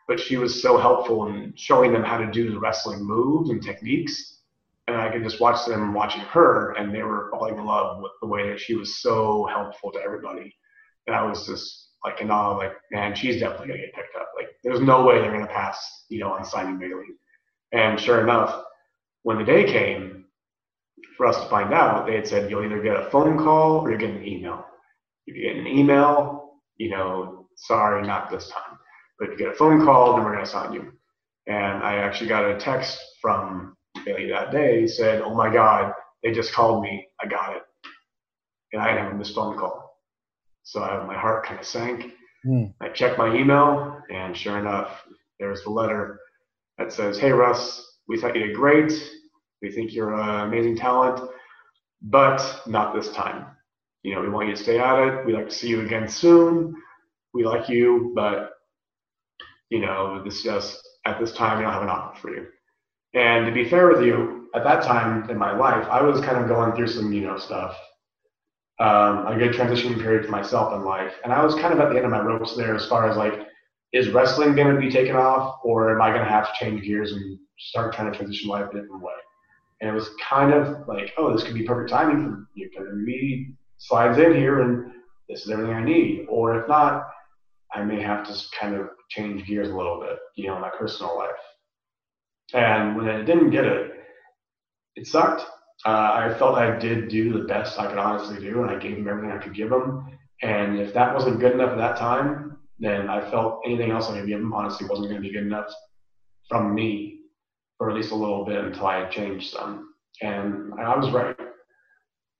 But she was so helpful in showing them how to do the wrestling moves and techniques. And I could just watch them watching her, and they were falling in love with the way that she was so helpful to everybody. And I was just like in awe, like, man, she's definitely gonna get picked up. Like, there's no way they're gonna pass, you know, on signing Bayley. And sure enough, when the day came for us to find out, they had said you'll either get a phone call or you get an email. If you get an email, you know, sorry, not this time. But if you get a phone call, then we're going to sign you. And I actually got a text from Bayley that day said, "Oh my God, they just called me. I got it." And I had a missed phone call, so I, my heart kind of sank. Mm. I checked my email, and sure enough, there's the letter that says, "Hey Russ, we thought you did great. We think you're an amazing talent, but not this time. You know, we want you to stay at it. We'd like to see you again soon. We like you, but you know, this just at this time we don't have an offer for you. And to be fair with you, at that time in my life, I was kind of going through some, you know, stuff. Um, a good transition period for myself in life. And I was kind of at the end of my ropes there as far as like, is wrestling going to be taken off or am I going to have to change gears and start trying to transition life a different way. And it was kind of like, oh, this could be perfect timing for you because me slides in here and this is everything I need. Or if not, I may have to kind of change gears a little bit, you know, in my personal life. And when I didn't get it, it sucked. Uh, I felt I did do the best I could honestly do, and I gave them everything I could give them. And if that wasn't good enough at that time, then I felt anything else I could give them honestly wasn't going to be good enough from me for at least a little bit until I changed some. And I was right.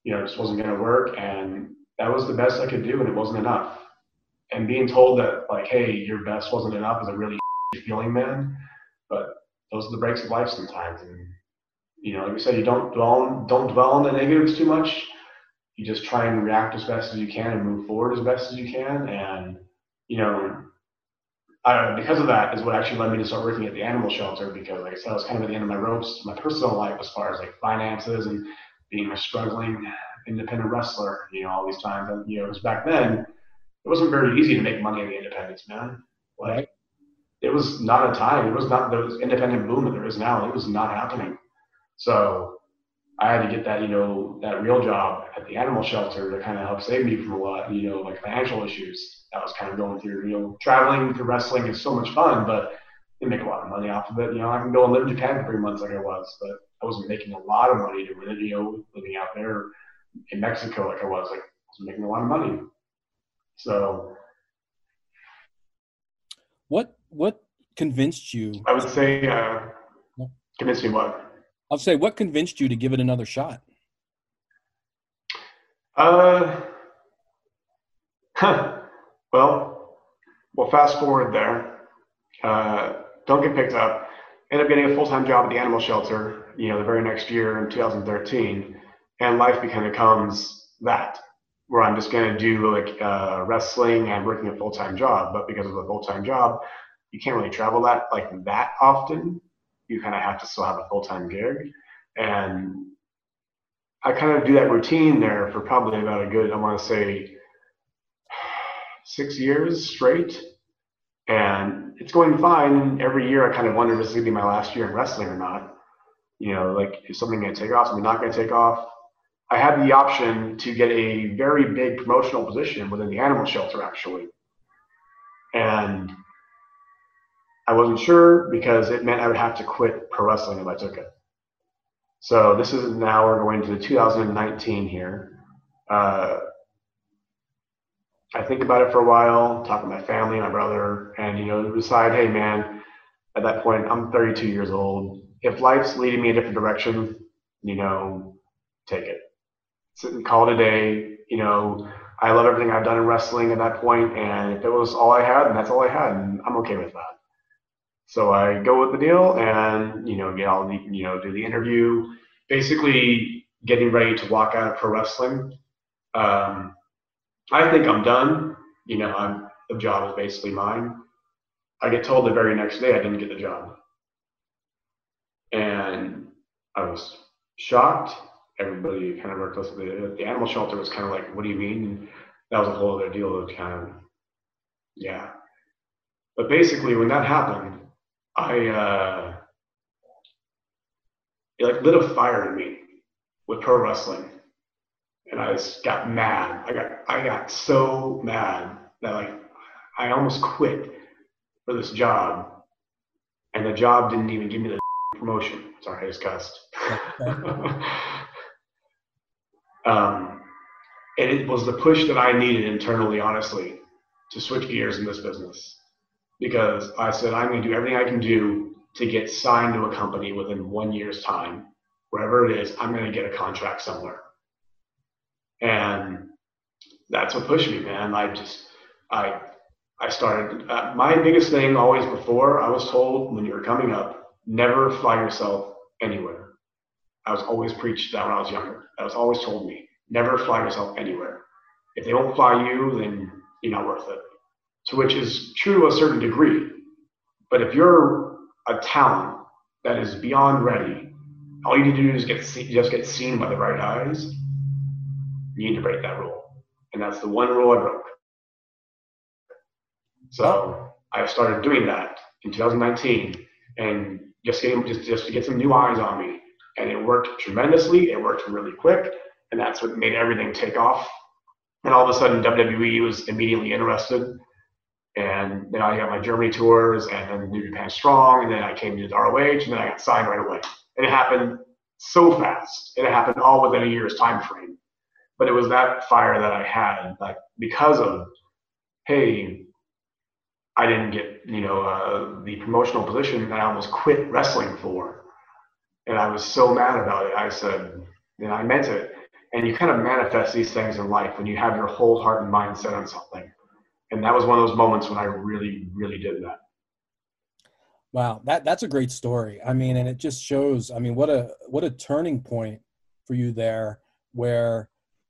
You know, it just wasn't going to work. And that was the best I could do, and it wasn't enough. And being told that, like, hey, your best wasn't enough is a really feeling, man. But those are the breaks of life sometimes. And, you know, like I said, you don't dwell, on, don't dwell on the negatives too much. You just try and react as best as you can and move forward as best as you can. And, you know, uh, because of that is what actually led me to start working at the animal shelter because like I said, I was kind of at the end of my ropes, my personal life as far as like finances and being a struggling independent wrestler, you know, all these times. And, you know, because back then it wasn't very easy to make money in the independents, man. Like right. it was not a time. It was not the independent boom that there is now. It was not happening. So I had to get that, you know, that real job at the animal shelter to kind of help save me from a lot, you know, like financial issues I was kind of going through. You know, traveling to wrestling is so much fun, but you make a lot of money off of it. You know, I can go and live in Japan for three months like I was, but I wasn't making a lot of money doing it. You know, living out there in Mexico like I was, like I was making a lot of money. So, what what convinced you? I would say, uh, convinced me what? I'll say, what convinced you to give it another shot? Uh, huh. Well, well, fast forward there. Uh, don't get picked up. End up getting a full time job at the animal shelter, you know, the very next year in 2013. And life kind of becomes that, where I'm just going to do like uh, wrestling and working a full time job. But because of a full time job, you can't really travel that like that often. You kind of have to still have a full time gig. And I kind of do that routine there for probably about a good, I want to say, six years straight, and it's going fine. Every year, I kind of wonder if this is gonna be my last year in wrestling or not. You know, like is something gonna take off? Something not gonna take off? I had the option to get a very big promotional position within the animal shelter, actually, and I wasn't sure because it meant I would have to quit pro wrestling if I took it. So this is now we're going to 2019 here. Uh, I think about it for a while, talk with my family, my brother, and you know, decide, hey man, at that point, I'm 32 years old. If life's leading me a different direction, you know, take it. Sit and call it a day. You know, I love everything I've done in wrestling at that point, and if it was all I had, and that's all I had, and I'm okay with that. So I go with the deal, and you know, get all the, you know, do the interview. Basically, getting ready to walk out of pro wrestling. Um, I think I'm done. You know, I'm, the job is basically mine. I get told the very next day I didn't get the job. And I was shocked. Everybody kind of worked us. The, the animal shelter was kind of like, what do you mean? And that was a whole other deal of kind of, yeah. But basically, when that happened, I, uh, it like lit a fire in me with pro wrestling. And I just got mad. I got, I got so mad that like, I almost quit for this job, and the job didn't even give me the promotion. Sorry, I just cussed. um, and it was the push that I needed internally, honestly, to switch gears in this business. Because I said, I'm going to do everything I can do to get signed to a company within one year's time. Wherever it is, I'm going to get a contract somewhere. And that's what pushed me, man. I just, I I started, uh, my biggest thing always before, I was told when you were coming up, never fly yourself anywhere. I was always preached that when I was younger. That was always told me, never fly yourself anywhere. If they don't fly you, then you're not worth it. To which is true to a certain degree. But if you're a talent that is beyond ready, all you need to do is get see, just get seen by the right eyes. You need to break that rule, and that's the one rule I broke. So I started doing that in 2019 and just getting just, just to get some new eyes on me. And it worked tremendously. It worked really quick. And that's what made everything take off. And all of a sudden WWE was immediately interested. And then I got my Germany tours and then New Japan Strong. And then I came to the ROH and then I got signed right away. And it happened so fast. And it happened all within a year's time frame. But it was that fire that I had, like because of, hey, I didn't get, you know, uh, the promotional position that I almost quit wrestling for. And I was so mad about it. I said, and I meant it. And you kind of manifest these things in life when you have your whole heart and mind set on something. And that was one of those moments when I really, really did that. Wow, that that's a great story. I mean, and it just shows. I mean, what a what a turning point for you there, where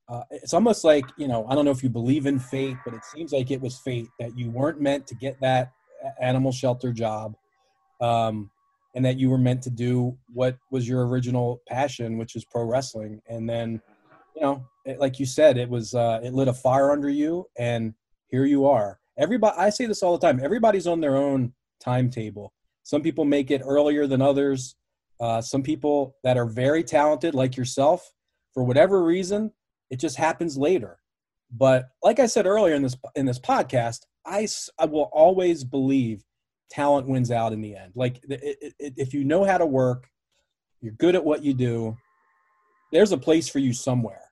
uh, it's almost like you know i don't know if you believe in fate but it seems like it was fate that you weren't meant to get that animal shelter job um, and that you were meant to do what was your original passion which is pro wrestling. And then you know it, like you said it was uh, it lit a fire under you and here you are. Everybody i say this all the time everybody's on their own timetable. Some people make it earlier than others. Uh, some people that are very talented like yourself for whatever reason it just happens later. But like I said earlier in this in this podcast, I, I will always believe talent wins out in the end. Like it, it, if you know how to work, you're good at what you do. There's a place for you somewhere,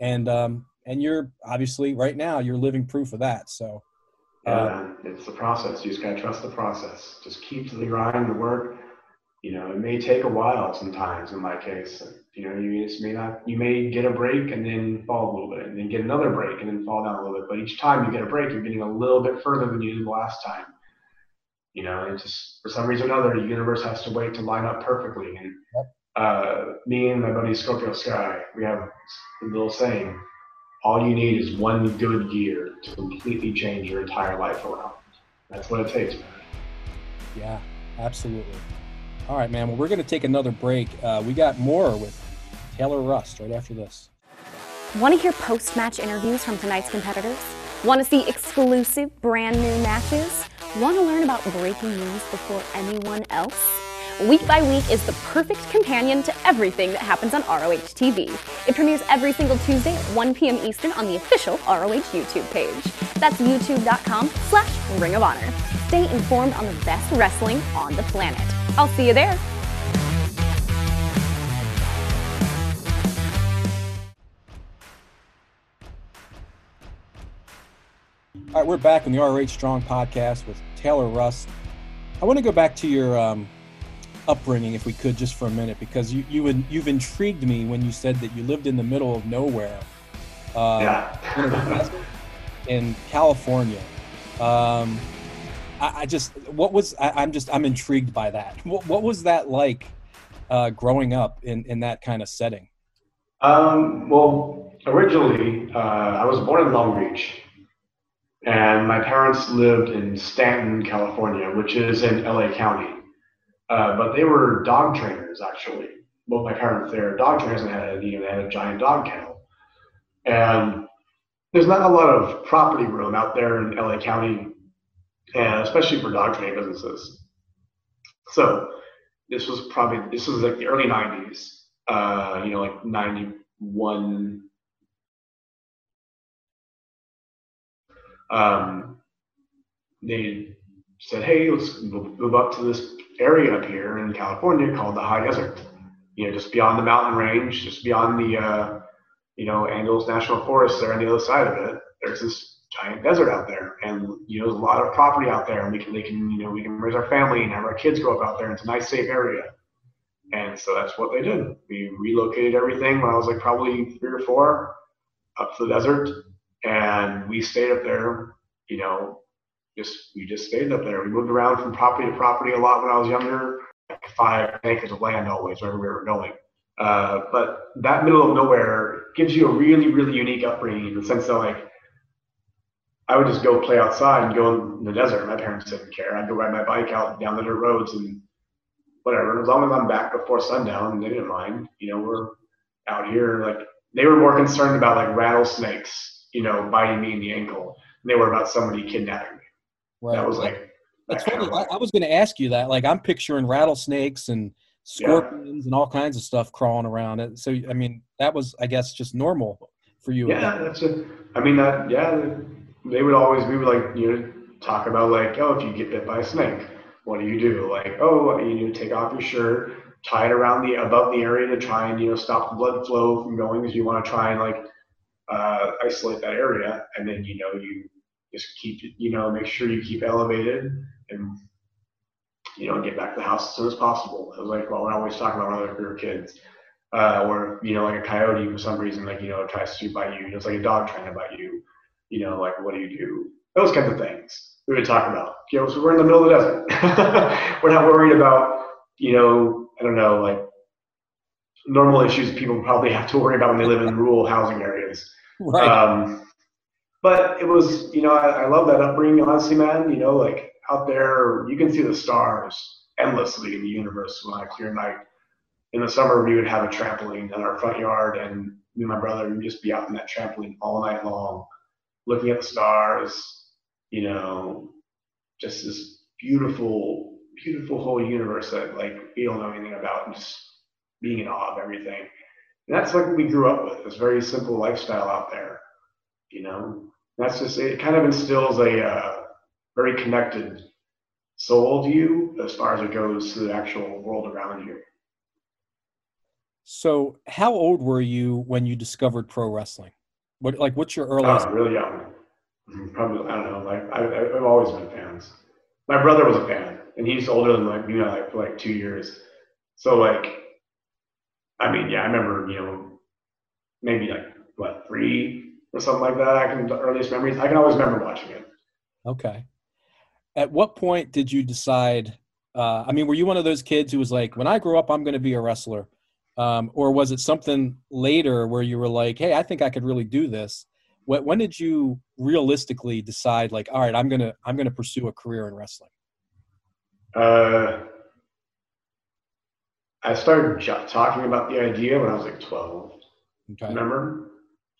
and um, and you're obviously right now you're living proof of that. So. Uh, yeah, it's the process. You just gotta trust the process. Just keep to the grind, the work. You know, it may take a while sometimes. In my case, you know, you just may not, you may get a break and then fall a little bit, and then get another break and then fall down a little bit. But each time you get a break, you're getting a little bit further than you did the last time. You know, and just for some reason or another, the universe has to wait to line up perfectly. And uh, me and my buddy Scorpio Sky, we have a little saying: all you need is one good year to completely change your entire life around. That's what it takes, man. Yeah, absolutely. All right, man. Well, we're going to take another break. Uh, we got more with Taylor Rust right after this. Want to hear post match interviews from tonight's competitors? Want to see exclusive brand new matches? Want to learn about breaking news before anyone else? Week by Week is the perfect companion to everything that happens on ROH TV. It premieres every single Tuesday at 1 p.m. Eastern on the official ROH YouTube page. That's youtube.com slash Ring of Honor. Stay informed on the best wrestling on the planet. I'll see you there. Right, we're back on the ROH Strong podcast with Taylor Rust. I want to go back to your um, upbringing, if we could, just for a minute, because you, you you've intrigued me when you said that you lived in the middle of nowhere. Uh, yeah. in California. Um, I, I, just, what was, I, am just, I'm intrigued by that. What, what was that like uh, growing up in, in that kind of setting? Um, well, originally, uh, I was born in Long Beach, and my parents lived in Stanton, California, which is in LA County. Uh, but they were dog trainers, actually. Both my parents, they're dog trainers, and had you know, they had a giant dog kennel. And there's not a lot of property room out there in LA County, and especially for dog training businesses. So this was probably this was like the early '90s, uh, you know, like '91. Um, they said, "Hey, let's move up to this area up here in California called the High Desert. You know, just beyond the mountain range, just beyond the uh, you know, Angeles National Forest there on the other side of it, there's this giant desert out there. And, you know, there's a lot of property out there and we can, they can, you know, we can raise our family and have our kids grow up out there. It's a nice, safe area. And so that's what they did. We relocated everything when I was like probably three or four up to the desert. And we stayed up there, you know, just, we just stayed up there. We moved around from property to property a lot when I was younger, like five acres of land always wherever we were going. Uh, but that middle of nowhere gives you a really, really unique upbringing in the sense that like I would just go play outside and go in the desert. My parents didn't care. I'd go ride my bike out down the dirt roads and whatever. As long as I'm back before sundown, they didn't mind. You know, we're out here. Like they were more concerned about like rattlesnakes, you know, biting me in the ankle. And they were about somebody kidnapping me. Right. That was like. That's funny. I, I was going to ask you that. Like I'm picturing rattlesnakes and scorpions yeah. and all kinds of stuff crawling around. So I mean, that was I guess just normal for you. Yeah, that's it. I mean that. Yeah, they would always we would like you know talk about like oh if you get bit by a snake, what do you do? Like oh you need to take off your shirt, tie it around the above the area to try and you know stop the blood flow from going because you want to try and like uh, isolate that area, and then you know you just keep you know make sure you keep elevated and you know, get back to the house as soon as possible. It was like, well, we're always talking about we were kids. Uh, or, you know, like a coyote for some reason, like, you know, tries to shoot by you, It's like a dog trying to bite you, you know, like, what do you do? Those kinds of things we would talk about. You know, so we're in the middle of the desert. we're not worried about, you know, I don't know, like normal issues people probably have to worry about when they live in rural housing areas. Right. Um, but it was, you know, I, I love that upbringing, honestly, man. You know, like out there, you can see the stars endlessly in the universe on a clear night. In the summer, we would have a trampoline in our front yard, and me and my brother would just be out in that trampoline all night long, looking at the stars. You know, just this beautiful, beautiful whole universe that like we don't know anything about, and just being in awe of everything. And that's like what we grew up with. This very simple lifestyle out there. You know, that's just it. Kind of instills a uh, very connected soul view as far as it goes to the actual world around you. So, how old were you when you discovered pro wrestling? What like what's your earliest? Uh, really young. Mm-hmm. Probably I don't know. Like I, I've always been fans. My brother was a fan, and he's older than like you know like for like two years. So like, I mean, yeah, I remember you know maybe like what three or something like that. I can the earliest memories. I can always remember watching it. Okay at what point did you decide? Uh, I mean, were you one of those kids who was like, when I grow up, I'm going to be a wrestler? Um, or was it something later where you were like, hey, I think I could really do this? When, when did you realistically decide, like, all right, I'm gonna I'm gonna pursue a career in wrestling? Uh, I started j- talking about the idea when I was like 12. Okay. Remember?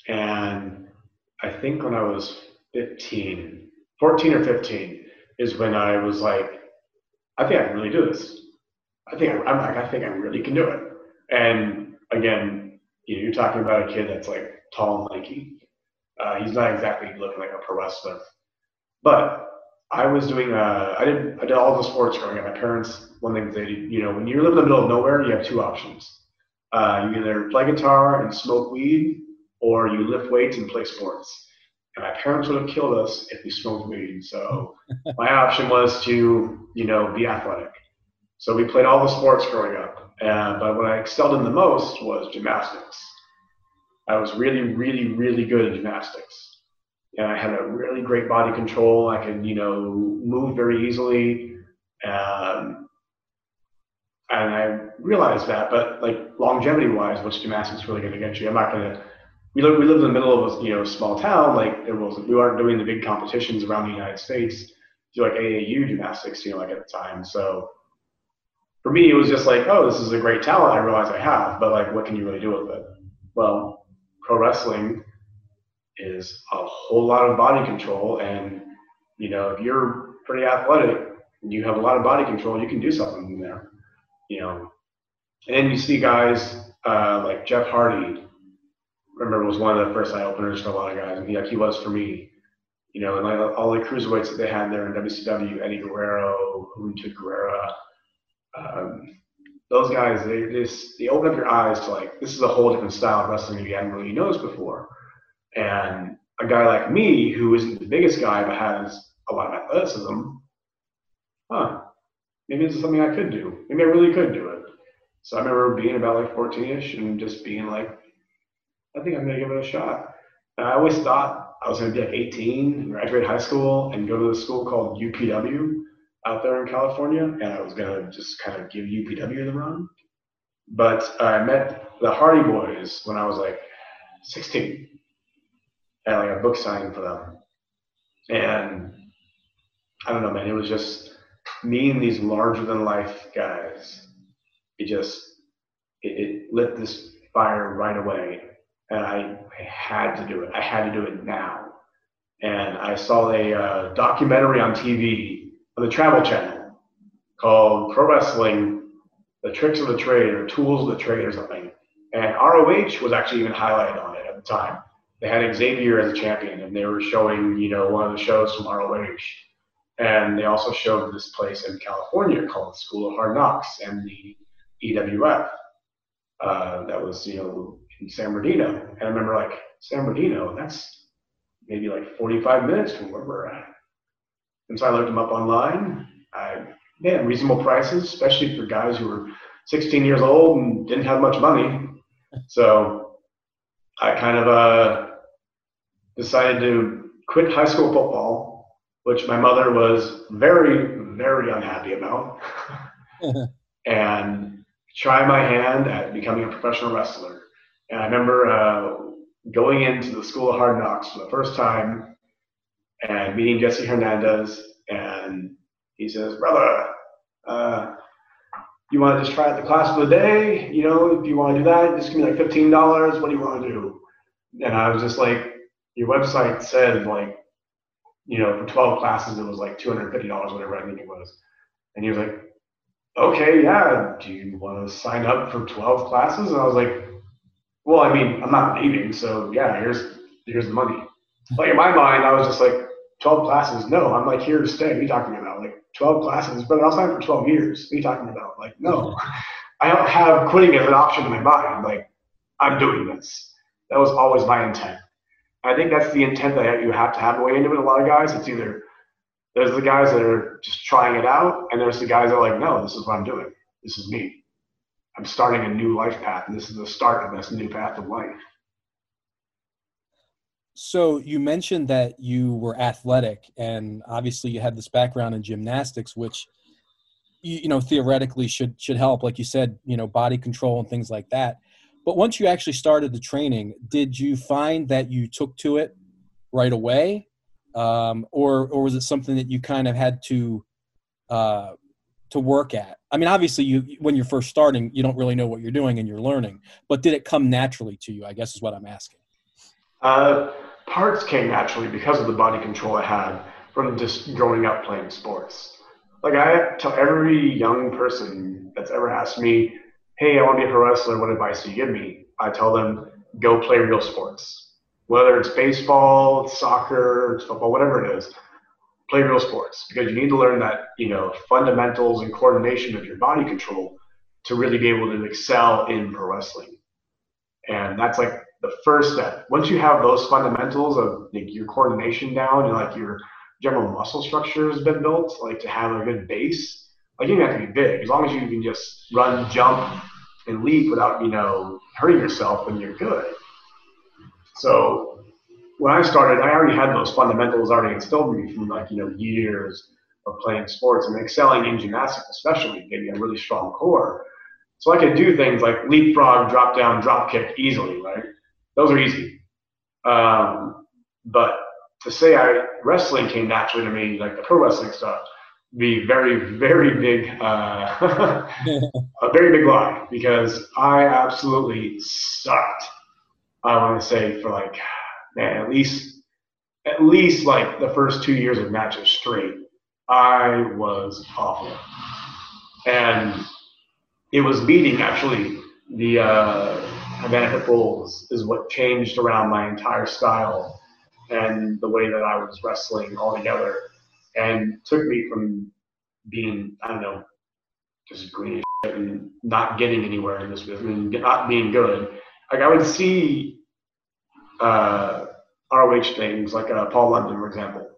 And I think when I was 15, 14 or 15, is when I was like, I think I can really do this. I think I, I'm like, I think I really can do it. And again, you know, you're talking about a kid that's like tall and lanky. Uh, he's not exactly looking like a pro wrestler, but I was doing. Uh, I did. I did all the sports growing up. My parents, one thing they, you know, when you live in the middle of nowhere, you have two options. Uh, you either play guitar and smoke weed, or you lift weights and play sports. and my parents would have killed us if we smoked weed. So my option was to, you know, be athletic. So we played all the sports growing up. Uh, but what I excelled in the most was gymnastics. I was really, really, really good at gymnastics. And I had a really great body control. I could, you know, move very easily. Um, and I realized that, but like longevity wise, what's gymnastics really going to get you? I'm not going to we lived, we lived in the middle of a you know small town. Like there was we weren't doing the big competitions around the United States. Do like AAU gymnastics, you know, like at the time. So for me, it was just like, oh, this is a great talent. I realize I have, but like, what can you really do with it? Well, pro wrestling is a whole lot of body control, and you know, if you're pretty athletic and you have a lot of body control, you can do something in there. You know, and then you see guys uh, like Jeff Hardy remember was one of the first eye openers for a lot of guys, and he like he was for me. You know, and like all the cruiserweights that they had there in WCW, Eddie Guerrero, Juventud Guerrera, um, those guys, they just they open up your eyes to like this is a whole different style of wrestling you hadn't really noticed before. And a guy like me, who isn't the biggest guy but has a lot of athleticism, huh? Maybe this is something I could do. Maybe I really could do it. So I remember being about like 14ish and just being like, I think I'm going to give it a shot. And I always thought I was going to be like 18, and graduate high school, and go to a school called UPW out there in California, and I was going to just kind of give UPW the run. But I met the Hardy Boys when I was like 16, and like a book signing for them. And I don't know, man, it was just me and these larger than life guys. It just, it, it lit this fire right away and I, I, had to do it. I had to do it now. And I saw a uh, documentary on TV on the Travel Channel called Pro Wrestling: The Tricks of the Trade or Tools of the Trade or something. And ROH was actually even highlighted on it at the time. They had Xavier as a champion, and they were showing, you know, one of the shows from ROH. And they also showed this place in California called the School of Hard Knocks and the EWF. Uh, that was, you know, in San Bernardino. And I remember like San Bernardino, that's maybe like 45 minutes from where we're at. And so I looked them up online. I had reasonable prices, especially for guys who were 16 years old and didn't have much money. So I kind of uh, decided to quit high school football, which my mother was very, very unhappy about, and try my hand at becoming a professional wrestler. And I remember uh, going into the School of Hard Knocks for the first time and meeting Jesse Hernandez. And he says, Brother, uh, you want to just try out the class for the day? You know, if you want to do that, just give me like $15. What do you want to do? And I was just like, Your website said, like, you know, for 12 classes, it was like $250, whatever I think it was. And he was like, Okay, yeah, do you want to sign up for 12 classes? And I was like, well, I mean, I'm not leaving, so yeah, here's here's the money. Like in my mind, I was just like, 12 classes? No, I'm like here to stay. What are you talking about? Like 12 classes, but I'll sign for 12 years. What are you talking about? Like, no, I don't have quitting as an option in my mind. Like, I'm doing this. That was always my intent. I think that's the intent that you have to have going into it. A lot of guys, it's either there's the guys that are just trying it out, and there's the guys that are like, no, this is what I'm doing. This is me. I'm starting a new life path, and this is the start of this new path of life. So you mentioned that you were athletic, and obviously you had this background in gymnastics, which you, you know theoretically should should help, like you said, you know, body control and things like that. But once you actually started the training, did you find that you took to it right away, um, or or was it something that you kind of had to uh, to work at? I mean, obviously, you when you're first starting, you don't really know what you're doing and you're learning. But did it come naturally to you? I guess is what I'm asking. Uh, parts came naturally because of the body control I had from just growing up playing sports. Like I tell every young person that's ever asked me, "Hey, I want to be a pro wrestler. What advice do you give me?" I tell them, "Go play real sports, whether it's baseball, soccer, football, whatever it is." play real sports because you need to learn that you know fundamentals and coordination of your body control to really be able to excel in pro wrestling and that's like the first step. Once you have those fundamentals of like, your coordination down and like your general muscle structure has been built, like to have a good base, like you don't have to be big. As long as you can just run, jump, and leap without, you know, hurting yourself, then you're good. So when I started, I already had those fundamentals already instilled in me from like, you know, years of playing sports and excelling in gymnastics, especially me a really strong core. So I could do things like leapfrog, drop down, drop kick easily, right? Those are easy. Um, but to say I wrestling came naturally to me, like the pro wrestling stuff, be very, very big, uh, a very big lie because I absolutely sucked. I want to say for like, man, at least, at least like the first two years of matches straight, I was awful, and it was meeting actually the uh, Havana Bulls is what changed around my entire style and the way that I was wrestling altogether, and took me from being I don't know just green and not getting anywhere in this business and not being good. Like I would see uh, ROH things like uh, Paul London, for example,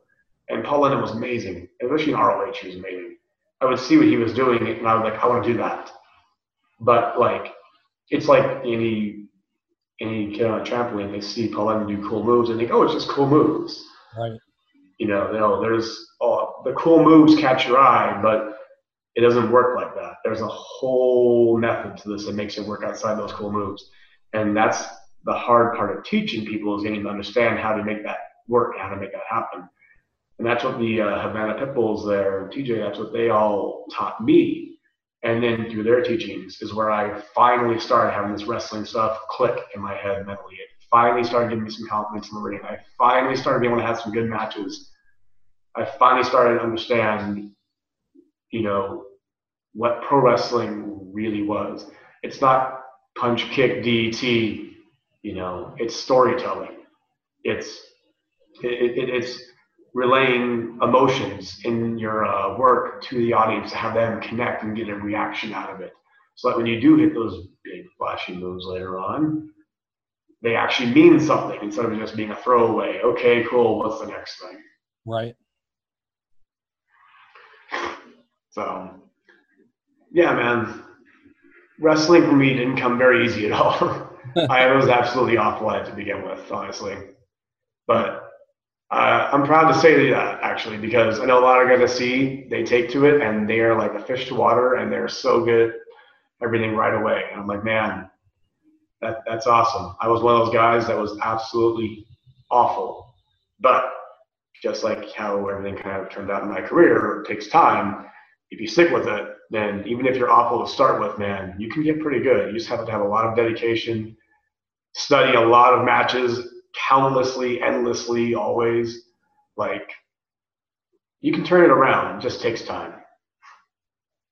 and Paul London was amazing, especially in ROH. He was amazing. I would see what he was doing, and I was like, I want to do that. But like, it's like any any kid on a trampoline, they see Paul London do cool moves and think, oh, it's just cool moves. Right. You know, no, there's oh, the cool moves catch your eye, but it doesn't work like that. There's a whole method to this that makes it work outside those cool moves, and that's the hard part of teaching people is getting to understand how to make that work, how to make that happen. And that's what the uh, Havana Pit Bulls there, TJ, that's what they all taught me and then through their teachings is where I finally started having this wrestling stuff click in my head mentally. It finally started giving me some confidence in the ring. I finally started being able to have some good matches. I finally started to understand, you know, what pro wrestling really was. It's not punch, kick, DT, you know, it's storytelling. It's it, it, it's relaying emotions in your uh, work to the audience to have them connect and get a reaction out of it. So that when you do hit those big flashy moves later on, they actually mean something instead of just being a throwaway. Okay, cool. What's the next thing? Right. So, yeah, man. Wrestling for me didn't come very easy at all. I was absolutely awful at it to begin with, honestly. But uh, I'm proud to say that actually because I know a lot of guys I see they take to it and they are like a fish to water and they're so good everything right away. And I'm like, man, that that's awesome. I was one of those guys that was absolutely awful, but just like how everything kind of turned out in my career, takes time. If you stick with it, then even if you're awful to start with, man, you can get pretty good. You just have to have a lot of dedication, study a lot of matches, countlessly, endlessly, always. Like you can turn it around. It just takes time.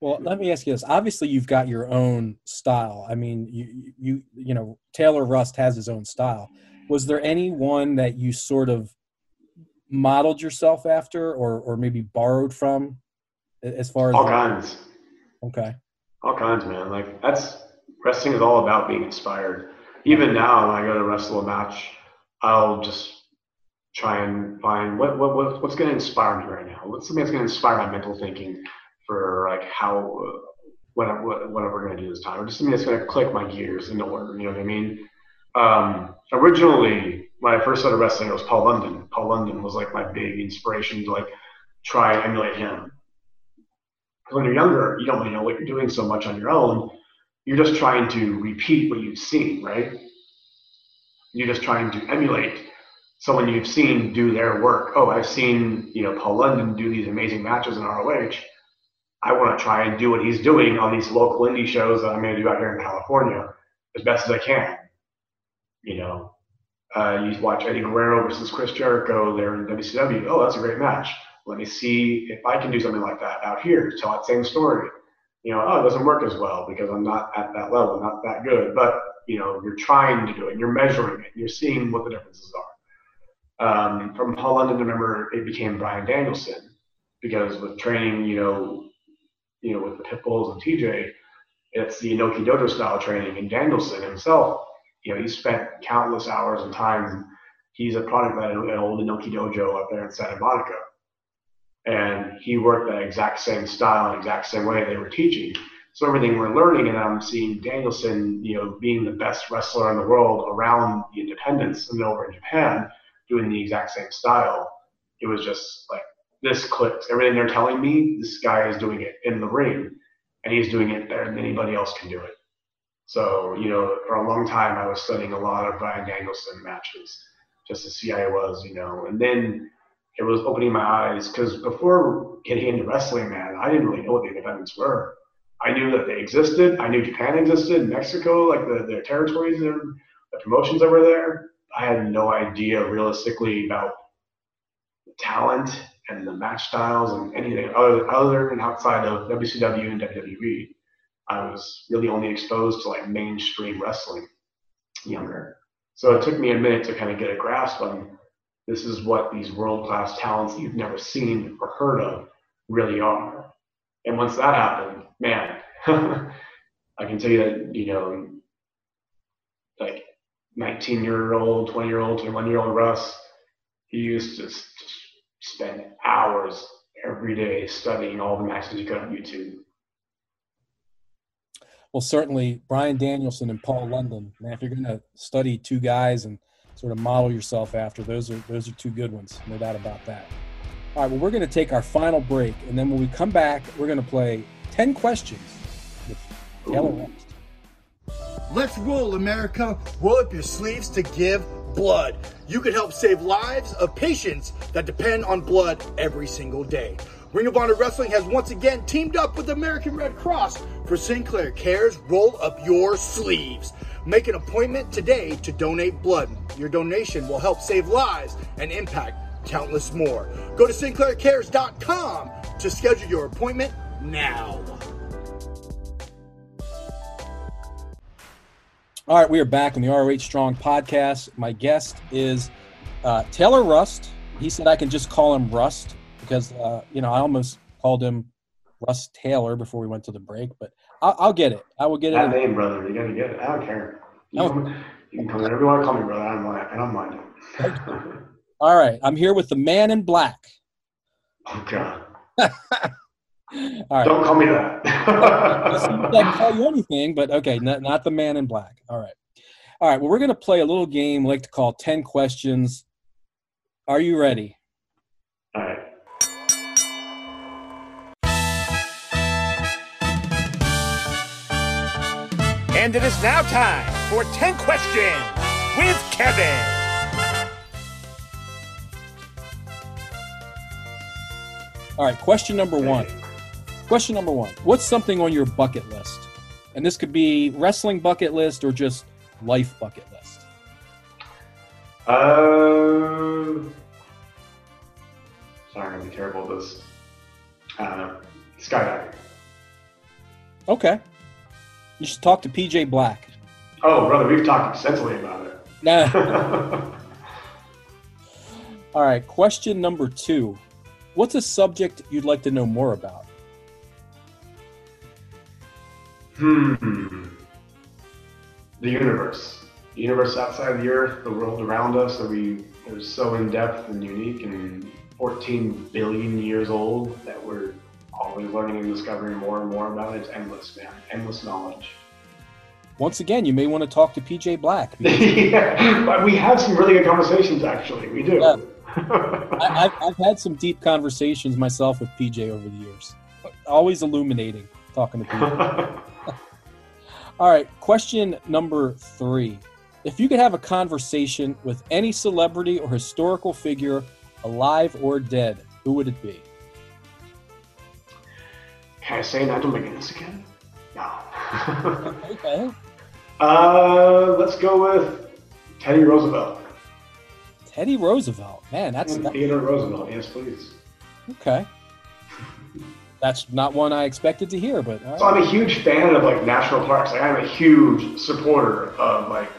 Well, let me ask you this. Obviously, you've got your own style. I mean, you you you know Taylor Rust has his own style. Was there anyone that you sort of modeled yourself after, or or maybe borrowed from, as far as all kinds? Okay. All kinds, man. Like that's wrestling is all about being inspired. Even now, when I go to wrestle a match, I'll just try and find what, what, what what's going to inspire me right now. What's something that's going to inspire my mental thinking for like how what, what we're to do this time, or just something that's to click my gears into order. You know what I mean? Um, originally, when I first started wrestling, it was Paul London. Paul London was like my big inspiration to like try and emulate him. When you're younger, you don't really know what you're doing so much on your own. You're just trying to repeat what you've seen, right? You're just trying to emulate someone you've seen do their work. Oh, I've seen, you know, Paul London do these amazing matches in ROH. I want to try and do what he's doing on these local indie shows that I'm going to do out here in California as best as I can. You know, uh, you watch Eddie Guerrero versus Chris Jericho there in WCW. Oh, that's a great match. Let me see if I can do something like that out here, tell that same story. You know, oh, it doesn't work as well because I'm not at that level, not that good. But you know you're trying to do it, you're measuring it, you're seeing what the differences are. Um, from Paul London, remember it became Bryan Danielson because with training, you know, you know, with the Pitbulls and TJ, it's the Inoki Dojo style training, and Danielson himself, you know, he spent countless hours and time. He's a product of an old Inoki dojo up there in Santa Monica. And he worked that exact same style and exact same way they were teaching. So everything we're learning, and I'm seeing Danielson, you know, being the best wrestler in the world around the independents and over in Japan, doing the exact same style. It was just like this clicked. Everything they're telling me, this guy is doing it in the ring, and he's doing it better than anybody else can do it. So, you know, for a long time, I was studying a lot of Bryan Danielson matches just to see how he was, you know. And then it was opening my eyes because before getting into wrestling, man, I didn't really know what the independents were. I knew that they existed. I knew Japan existed, Mexico, like the, territories and the promotions over there. I had no idea realistically about the talent and the match styles and anything other, other than outside of WCW and WWE. I was really only exposed to like mainstream wrestling younger. So it took me a minute to kind of get a grasp on this is what these world class talents you've never seen or heard of really are. And once that happened, man, I can tell you that, you know, like 19 year old, 20 year old, 21 year old Russ, he used to just spend hours every day studying all the matches you could on YouTube. Well, certainly Bryan Danielson and Paul London. Man, if you're going to study two guys and sort of model yourself after, those are those are two good ones, no doubt about that. All right, well, we're going to take our final break, and then when we come back, we're going to play 10 questions with Taylor Rust. Let's roll, America. Roll up your sleeves to give blood. You can help save lives of patients that depend on blood every single day. Ring of Honor Wrestling has once again teamed up with the American Red Cross for Sinclair Cares Roll Up Your Sleeves. Make an appointment today to donate blood. Your donation will help save lives and impact countless more. Go to sinclaircares.com to schedule your appointment now. All right, we are back on the ROH Strong podcast. My guest is uh, Taylor Rust. He said I can just call him Rust because, uh, you know, I almost called him Russ Taylor before we went to the break, but I'll, I'll get it. I will get That it. name, brother, you gotta get it. I don't care. You, No. can, you can call me whatever you want to call me, brother. I don't mind. I don't mind. All right, I'm here with the man in black. oh God! All right. Don't call me that. I that. can call you anything, but okay, not, not the man in black. All right. All right. Well, we're going to play a little game we like to call 10 questions. Are you ready? All right. And it is now time for 10 questions with Kevin. All right. Question number one. Question number one. What's something on your bucket list? And this could be wrestling bucket list or just life bucket list. Uh, sorry, I'm gonna be terrible at this. Uh, skydiving. Okay. You should talk to PJ Black. Oh, brother, we've talked extensively about it. Nah. All right. Question number two. What's a subject you'd like to know more about? Hmm. The universe. The universe outside the Earth, the world around us that we are so in depth and unique and 14 billion years old that we're always learning and discovering more and more about it. It's endless, man. Endless knowledge. Once again, you may want to talk to PJ Black. yeah, but we have some really good conversations, actually. We do. Yeah. I, I've, I've had some deep conversations myself with PJ over the years. Always illuminating talking to people. All right, question number three. If you could have a conversation with any celebrity or historical figure, alive or dead, who would it be? Can I say Nigel McGuinness again? No. Okay. uh, let's go with Teddy Roosevelt. Teddy Roosevelt. Man, that's that, Theodore Roosevelt. Yes, please. okay. That's not one I expected to hear, but So. I'm a huge fan of like national parks. Like, I'm a huge supporter of like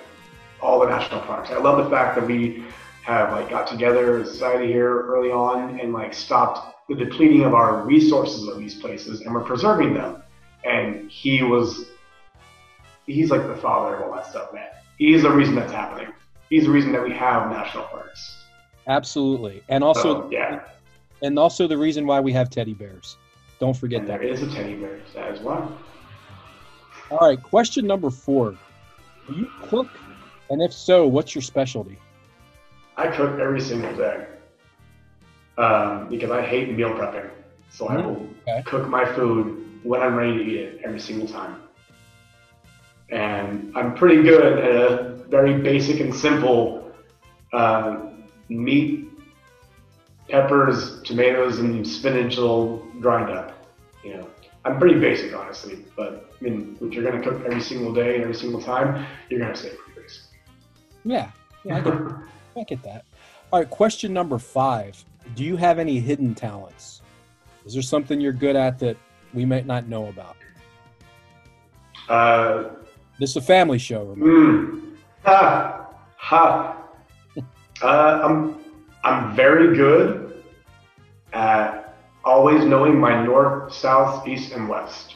all the national parks. I love the fact that we have like got together as a society here early on and like stopped the depleting of our resources of these places and we're preserving them. And he was he's like the father of all that stuff, man. He's the reason that's happening. He's the reason that we have national parks. Absolutely, and also So, yeah, and also the reason why we have teddy bears. Don't forget and that. there is a teddy bear as well. All right, question number four: Do you cook, and if so, what's your specialty? I cook every single day um, because I hate meal prepping. So I will okay. cook my food when I'm ready to eat it every single time. And I'm pretty good at a very basic and simple uh, meat, peppers, tomatoes, and spinach all grind up. You know, I'm pretty basic, honestly. But I mean, if you're gonna cook every single day and every single time, you're gonna stay pretty basic. Yeah, yeah, I get, I get that. All right, question number five: Do you have any hidden talents? Is there something you're good at that we might not know about? Uh, This is a family show, remember? Mm. Ha ha. Uh, I'm I'm very good at always knowing my north, south, east, and west.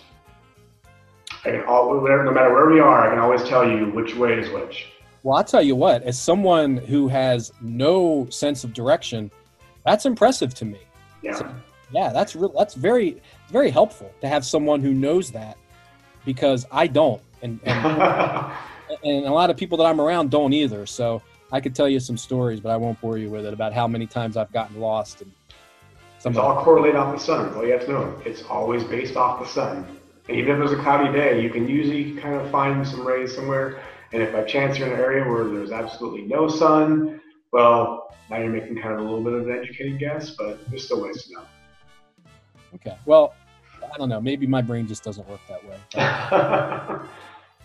I can all whatever, no matter where we are, I can always tell you which way is which. Well, I'll tell you what, as someone who has no sense of direction, that's impressive to me. Yeah. Yeah, that's real. That's very, very helpful to have someone who knows that, because I don't, and and, and a lot of people that I'm around don't either. So I could tell you some stories, but I won't bore you with it about how many times I've gotten lost and It's all correlated off the sun. All you have to know. It's always based off the sun. And even if there's a cloudy day, you can usually kind of find some rays somewhere. And if by chance you're in an area where there's absolutely no sun, well, now you're making kind of a little bit of an educated guess, but there's still ways to know. Okay, well, I don't know. Maybe my brain just doesn't work that way.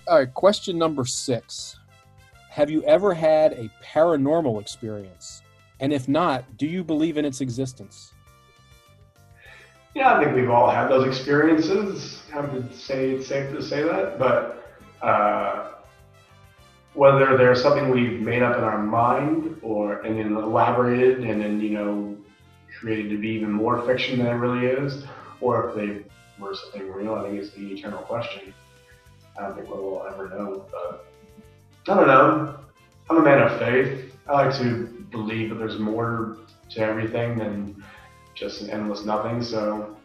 All right, question number six. Have you ever had a paranormal experience? And if not, do you believe in its existence? Yeah, I think we've all had those experiences. I would say it's safe to say that, but uh, whether there's something we've made up in our mind or and then elaborated and then you know created to be even more fiction than it really is, or if they were something real, I think is the eternal question. I don't think we'll ever know, but I don't know. I'm a man of faith. I like to believe that there's more to everything than just an endless nothing. So,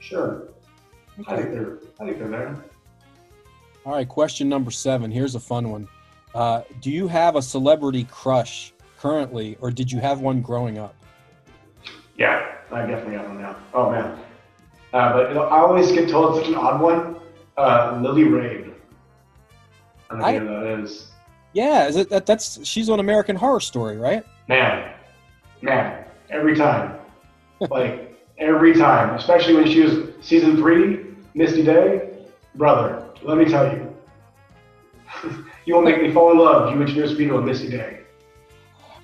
sure, I think they're I think they're there. All right, question number seven. Here's a fun one. Uh, do you have a celebrity crush currently, or did you have one growing up? Yeah, I definitely have one now. Oh man, uh, but I always get told it's such an odd one. Uh, Lily Rabe. I don't know I- who that is. Yeah, is it that? That's she's on American Horror Story, right? Man, man, every time, like every time, especially when she was season three, Misty Day, brother. Let me tell you, you will make me fall in love. You introduce me to a Misty Day.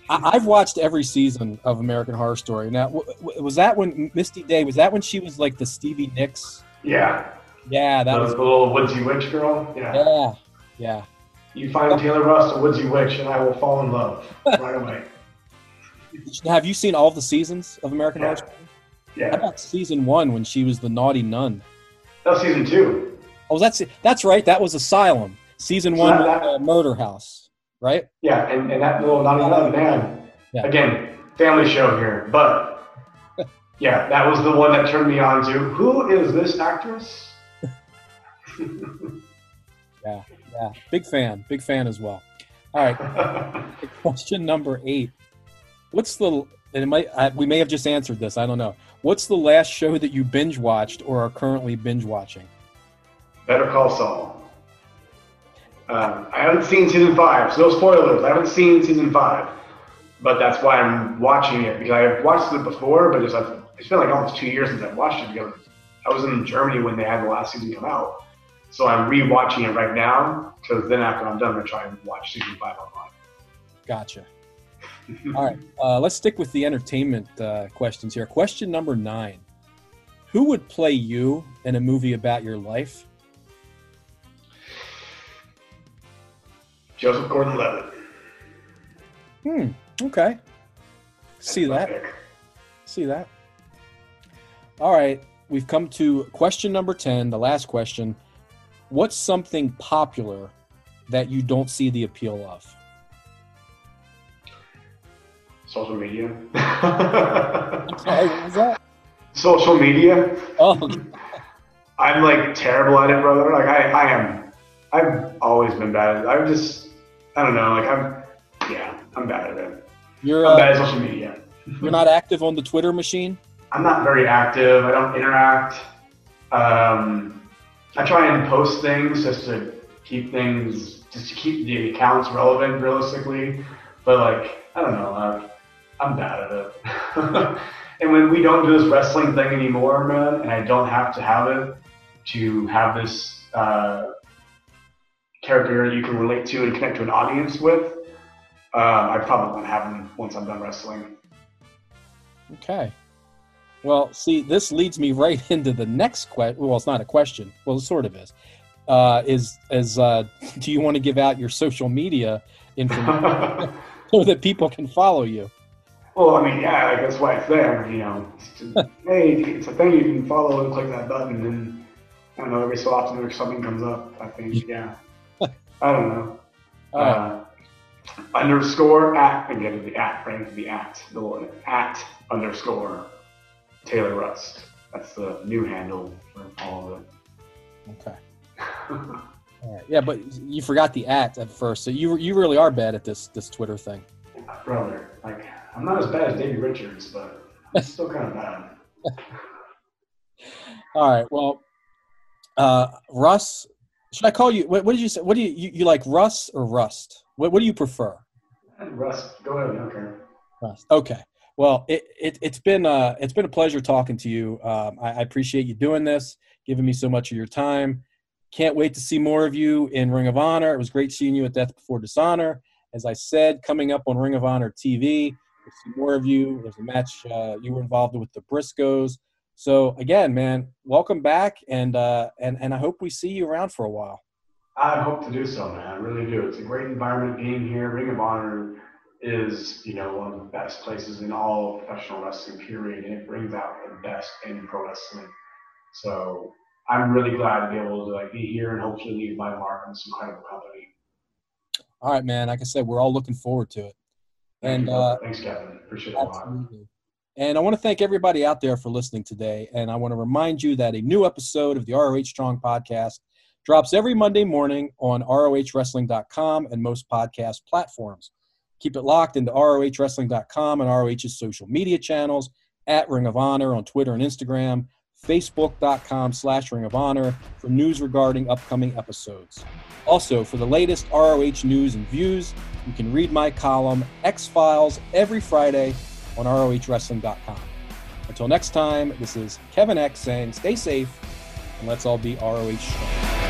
I've watched every season of American Horror Story. Now, was that when Misty Day? Was that when she was like the Stevie Nicks? Yeah, Yeah, that the, was. the little woodsy witch girl. Yeah. Yeah, yeah. You find Taylor Rust a woodsy witch, and I will fall in love right away. Have you seen all the seasons of American Yeah. Horror Story? How Yeah. about season one when she was the naughty nun? That was season two. Oh, that's that's right. That was Asylum. Season So one, that- uh, Murder House, right? Yeah, and, and that little naughty nun man. Yeah. Again, family show here, but yeah, that was the one that turned me on to who is this actress? Yeah, yeah, big fan, big fan as well. All right, question number eight. What's the? And it might I, we may have just answered this. I don't know. What's the last show that you binge watched or are currently binge watching? Better Call Saul. Um, I haven't seen season five, so no spoilers. I haven't seen season five, but that's why I'm watching it because I've watched it before, but it's, I've, it's been like almost two years since I've watched it because I was in Germany when they had the last season come out. So I'm rewatching it right now because then after I'm done, I'm gonna try and watch season five online. Gotcha. All right, uh, let's stick with the entertainment uh, questions here. Question number nine: Who would play you in a movie about your life? Joseph Gordon-Levitt. Hmm. Okay. See that. See that. All right, we've come to question number 10, the last question. What's something popular that you don't see the appeal of? Social media. Sorry, what was that? Social media. Oh, I'm like terrible at it, brother. Like I, I am. I've always been bad at it. I'm just, I don't know. Like I'm, yeah, I'm bad at it. you're I'm bad uh, at social media. you're not active on the Twitter machine. I'm not very active. I don't interact. Um, I try and post things just to keep things, just to keep the accounts relevant, realistically. But like, I don't know. Uh, I'm bad at it. and when we don't do this wrestling thing anymore, man, and I don't have to have it to have this uh, character you can relate to and connect to an audience with, uh, I probably won't have them once I'm done wrestling. Okay. Well, see, this leads me right into the next question. Well, it's not a question. Well, it sort of is. Uh, is is uh, do you want to give out your social media information so that people can follow you? Well, I mean, yeah, like that's why it's there. You know, it's just, hey, it's a thing you can follow and click that button, and I don't know. Every so often, there's something comes up. I think, yeah. I don't know. Right. Uh, underscore at again the at right the at the one at underscore Taylor Rust. That's the new handle for all of it. Okay. Right. Yeah, but you forgot the at at first, so you you really are bad at this this Twitter thing. Brother, like I'm not as bad as Davey Richards, but I'm still kind of bad. All right. Well, uh, Russ, should I call you? What, what did you say? What do you, you you like, Russ or Rust? What what do you prefer? Russ, go ahead. Okay. Rust. Okay. Well, it, it it's been uh it's been a pleasure talking to you. Um, I, I appreciate you doing this, giving me so much of your time. Can't wait to see more of you in Ring of Honor. It was great seeing you at Death Before Dishonor. As I said, coming up on Ring of Honor TV, see more of you. There's a match uh, you were involved with the Briscoes. So again, man, welcome back, and uh, and and I hope we see you around for a while. I hope to do so, man. I really do. It's a great environment being here. Ring of Honor is, you know, one of the best places in all professional wrestling, period, and it brings out the best in pro wrestling. So I'm really glad to be able to like be here and hopefully leave my mark on this incredible company. All right, man. Like I said, we're all looking forward to it. And uh, thanks, Kevin. Appreciate it a lot. Absolutely. And I want to thank everybody out there for listening today. And I want to remind you that a new episode of the ROH Strong podcast drops every Monday morning on ROHWrestling.com and most podcast platforms. Keep it locked into ROHWrestling.com and ROH's social media channels at Ring of Honor on Twitter and Instagram, Facebook.com slash Ring of Honor for news regarding upcoming episodes. Also, for the latest ROH news and views, you can read my column Eck's Files every Friday on ROHWrestling.com. Until next time, this is Kevin Eck saying stay safe and let's all be ROH strong.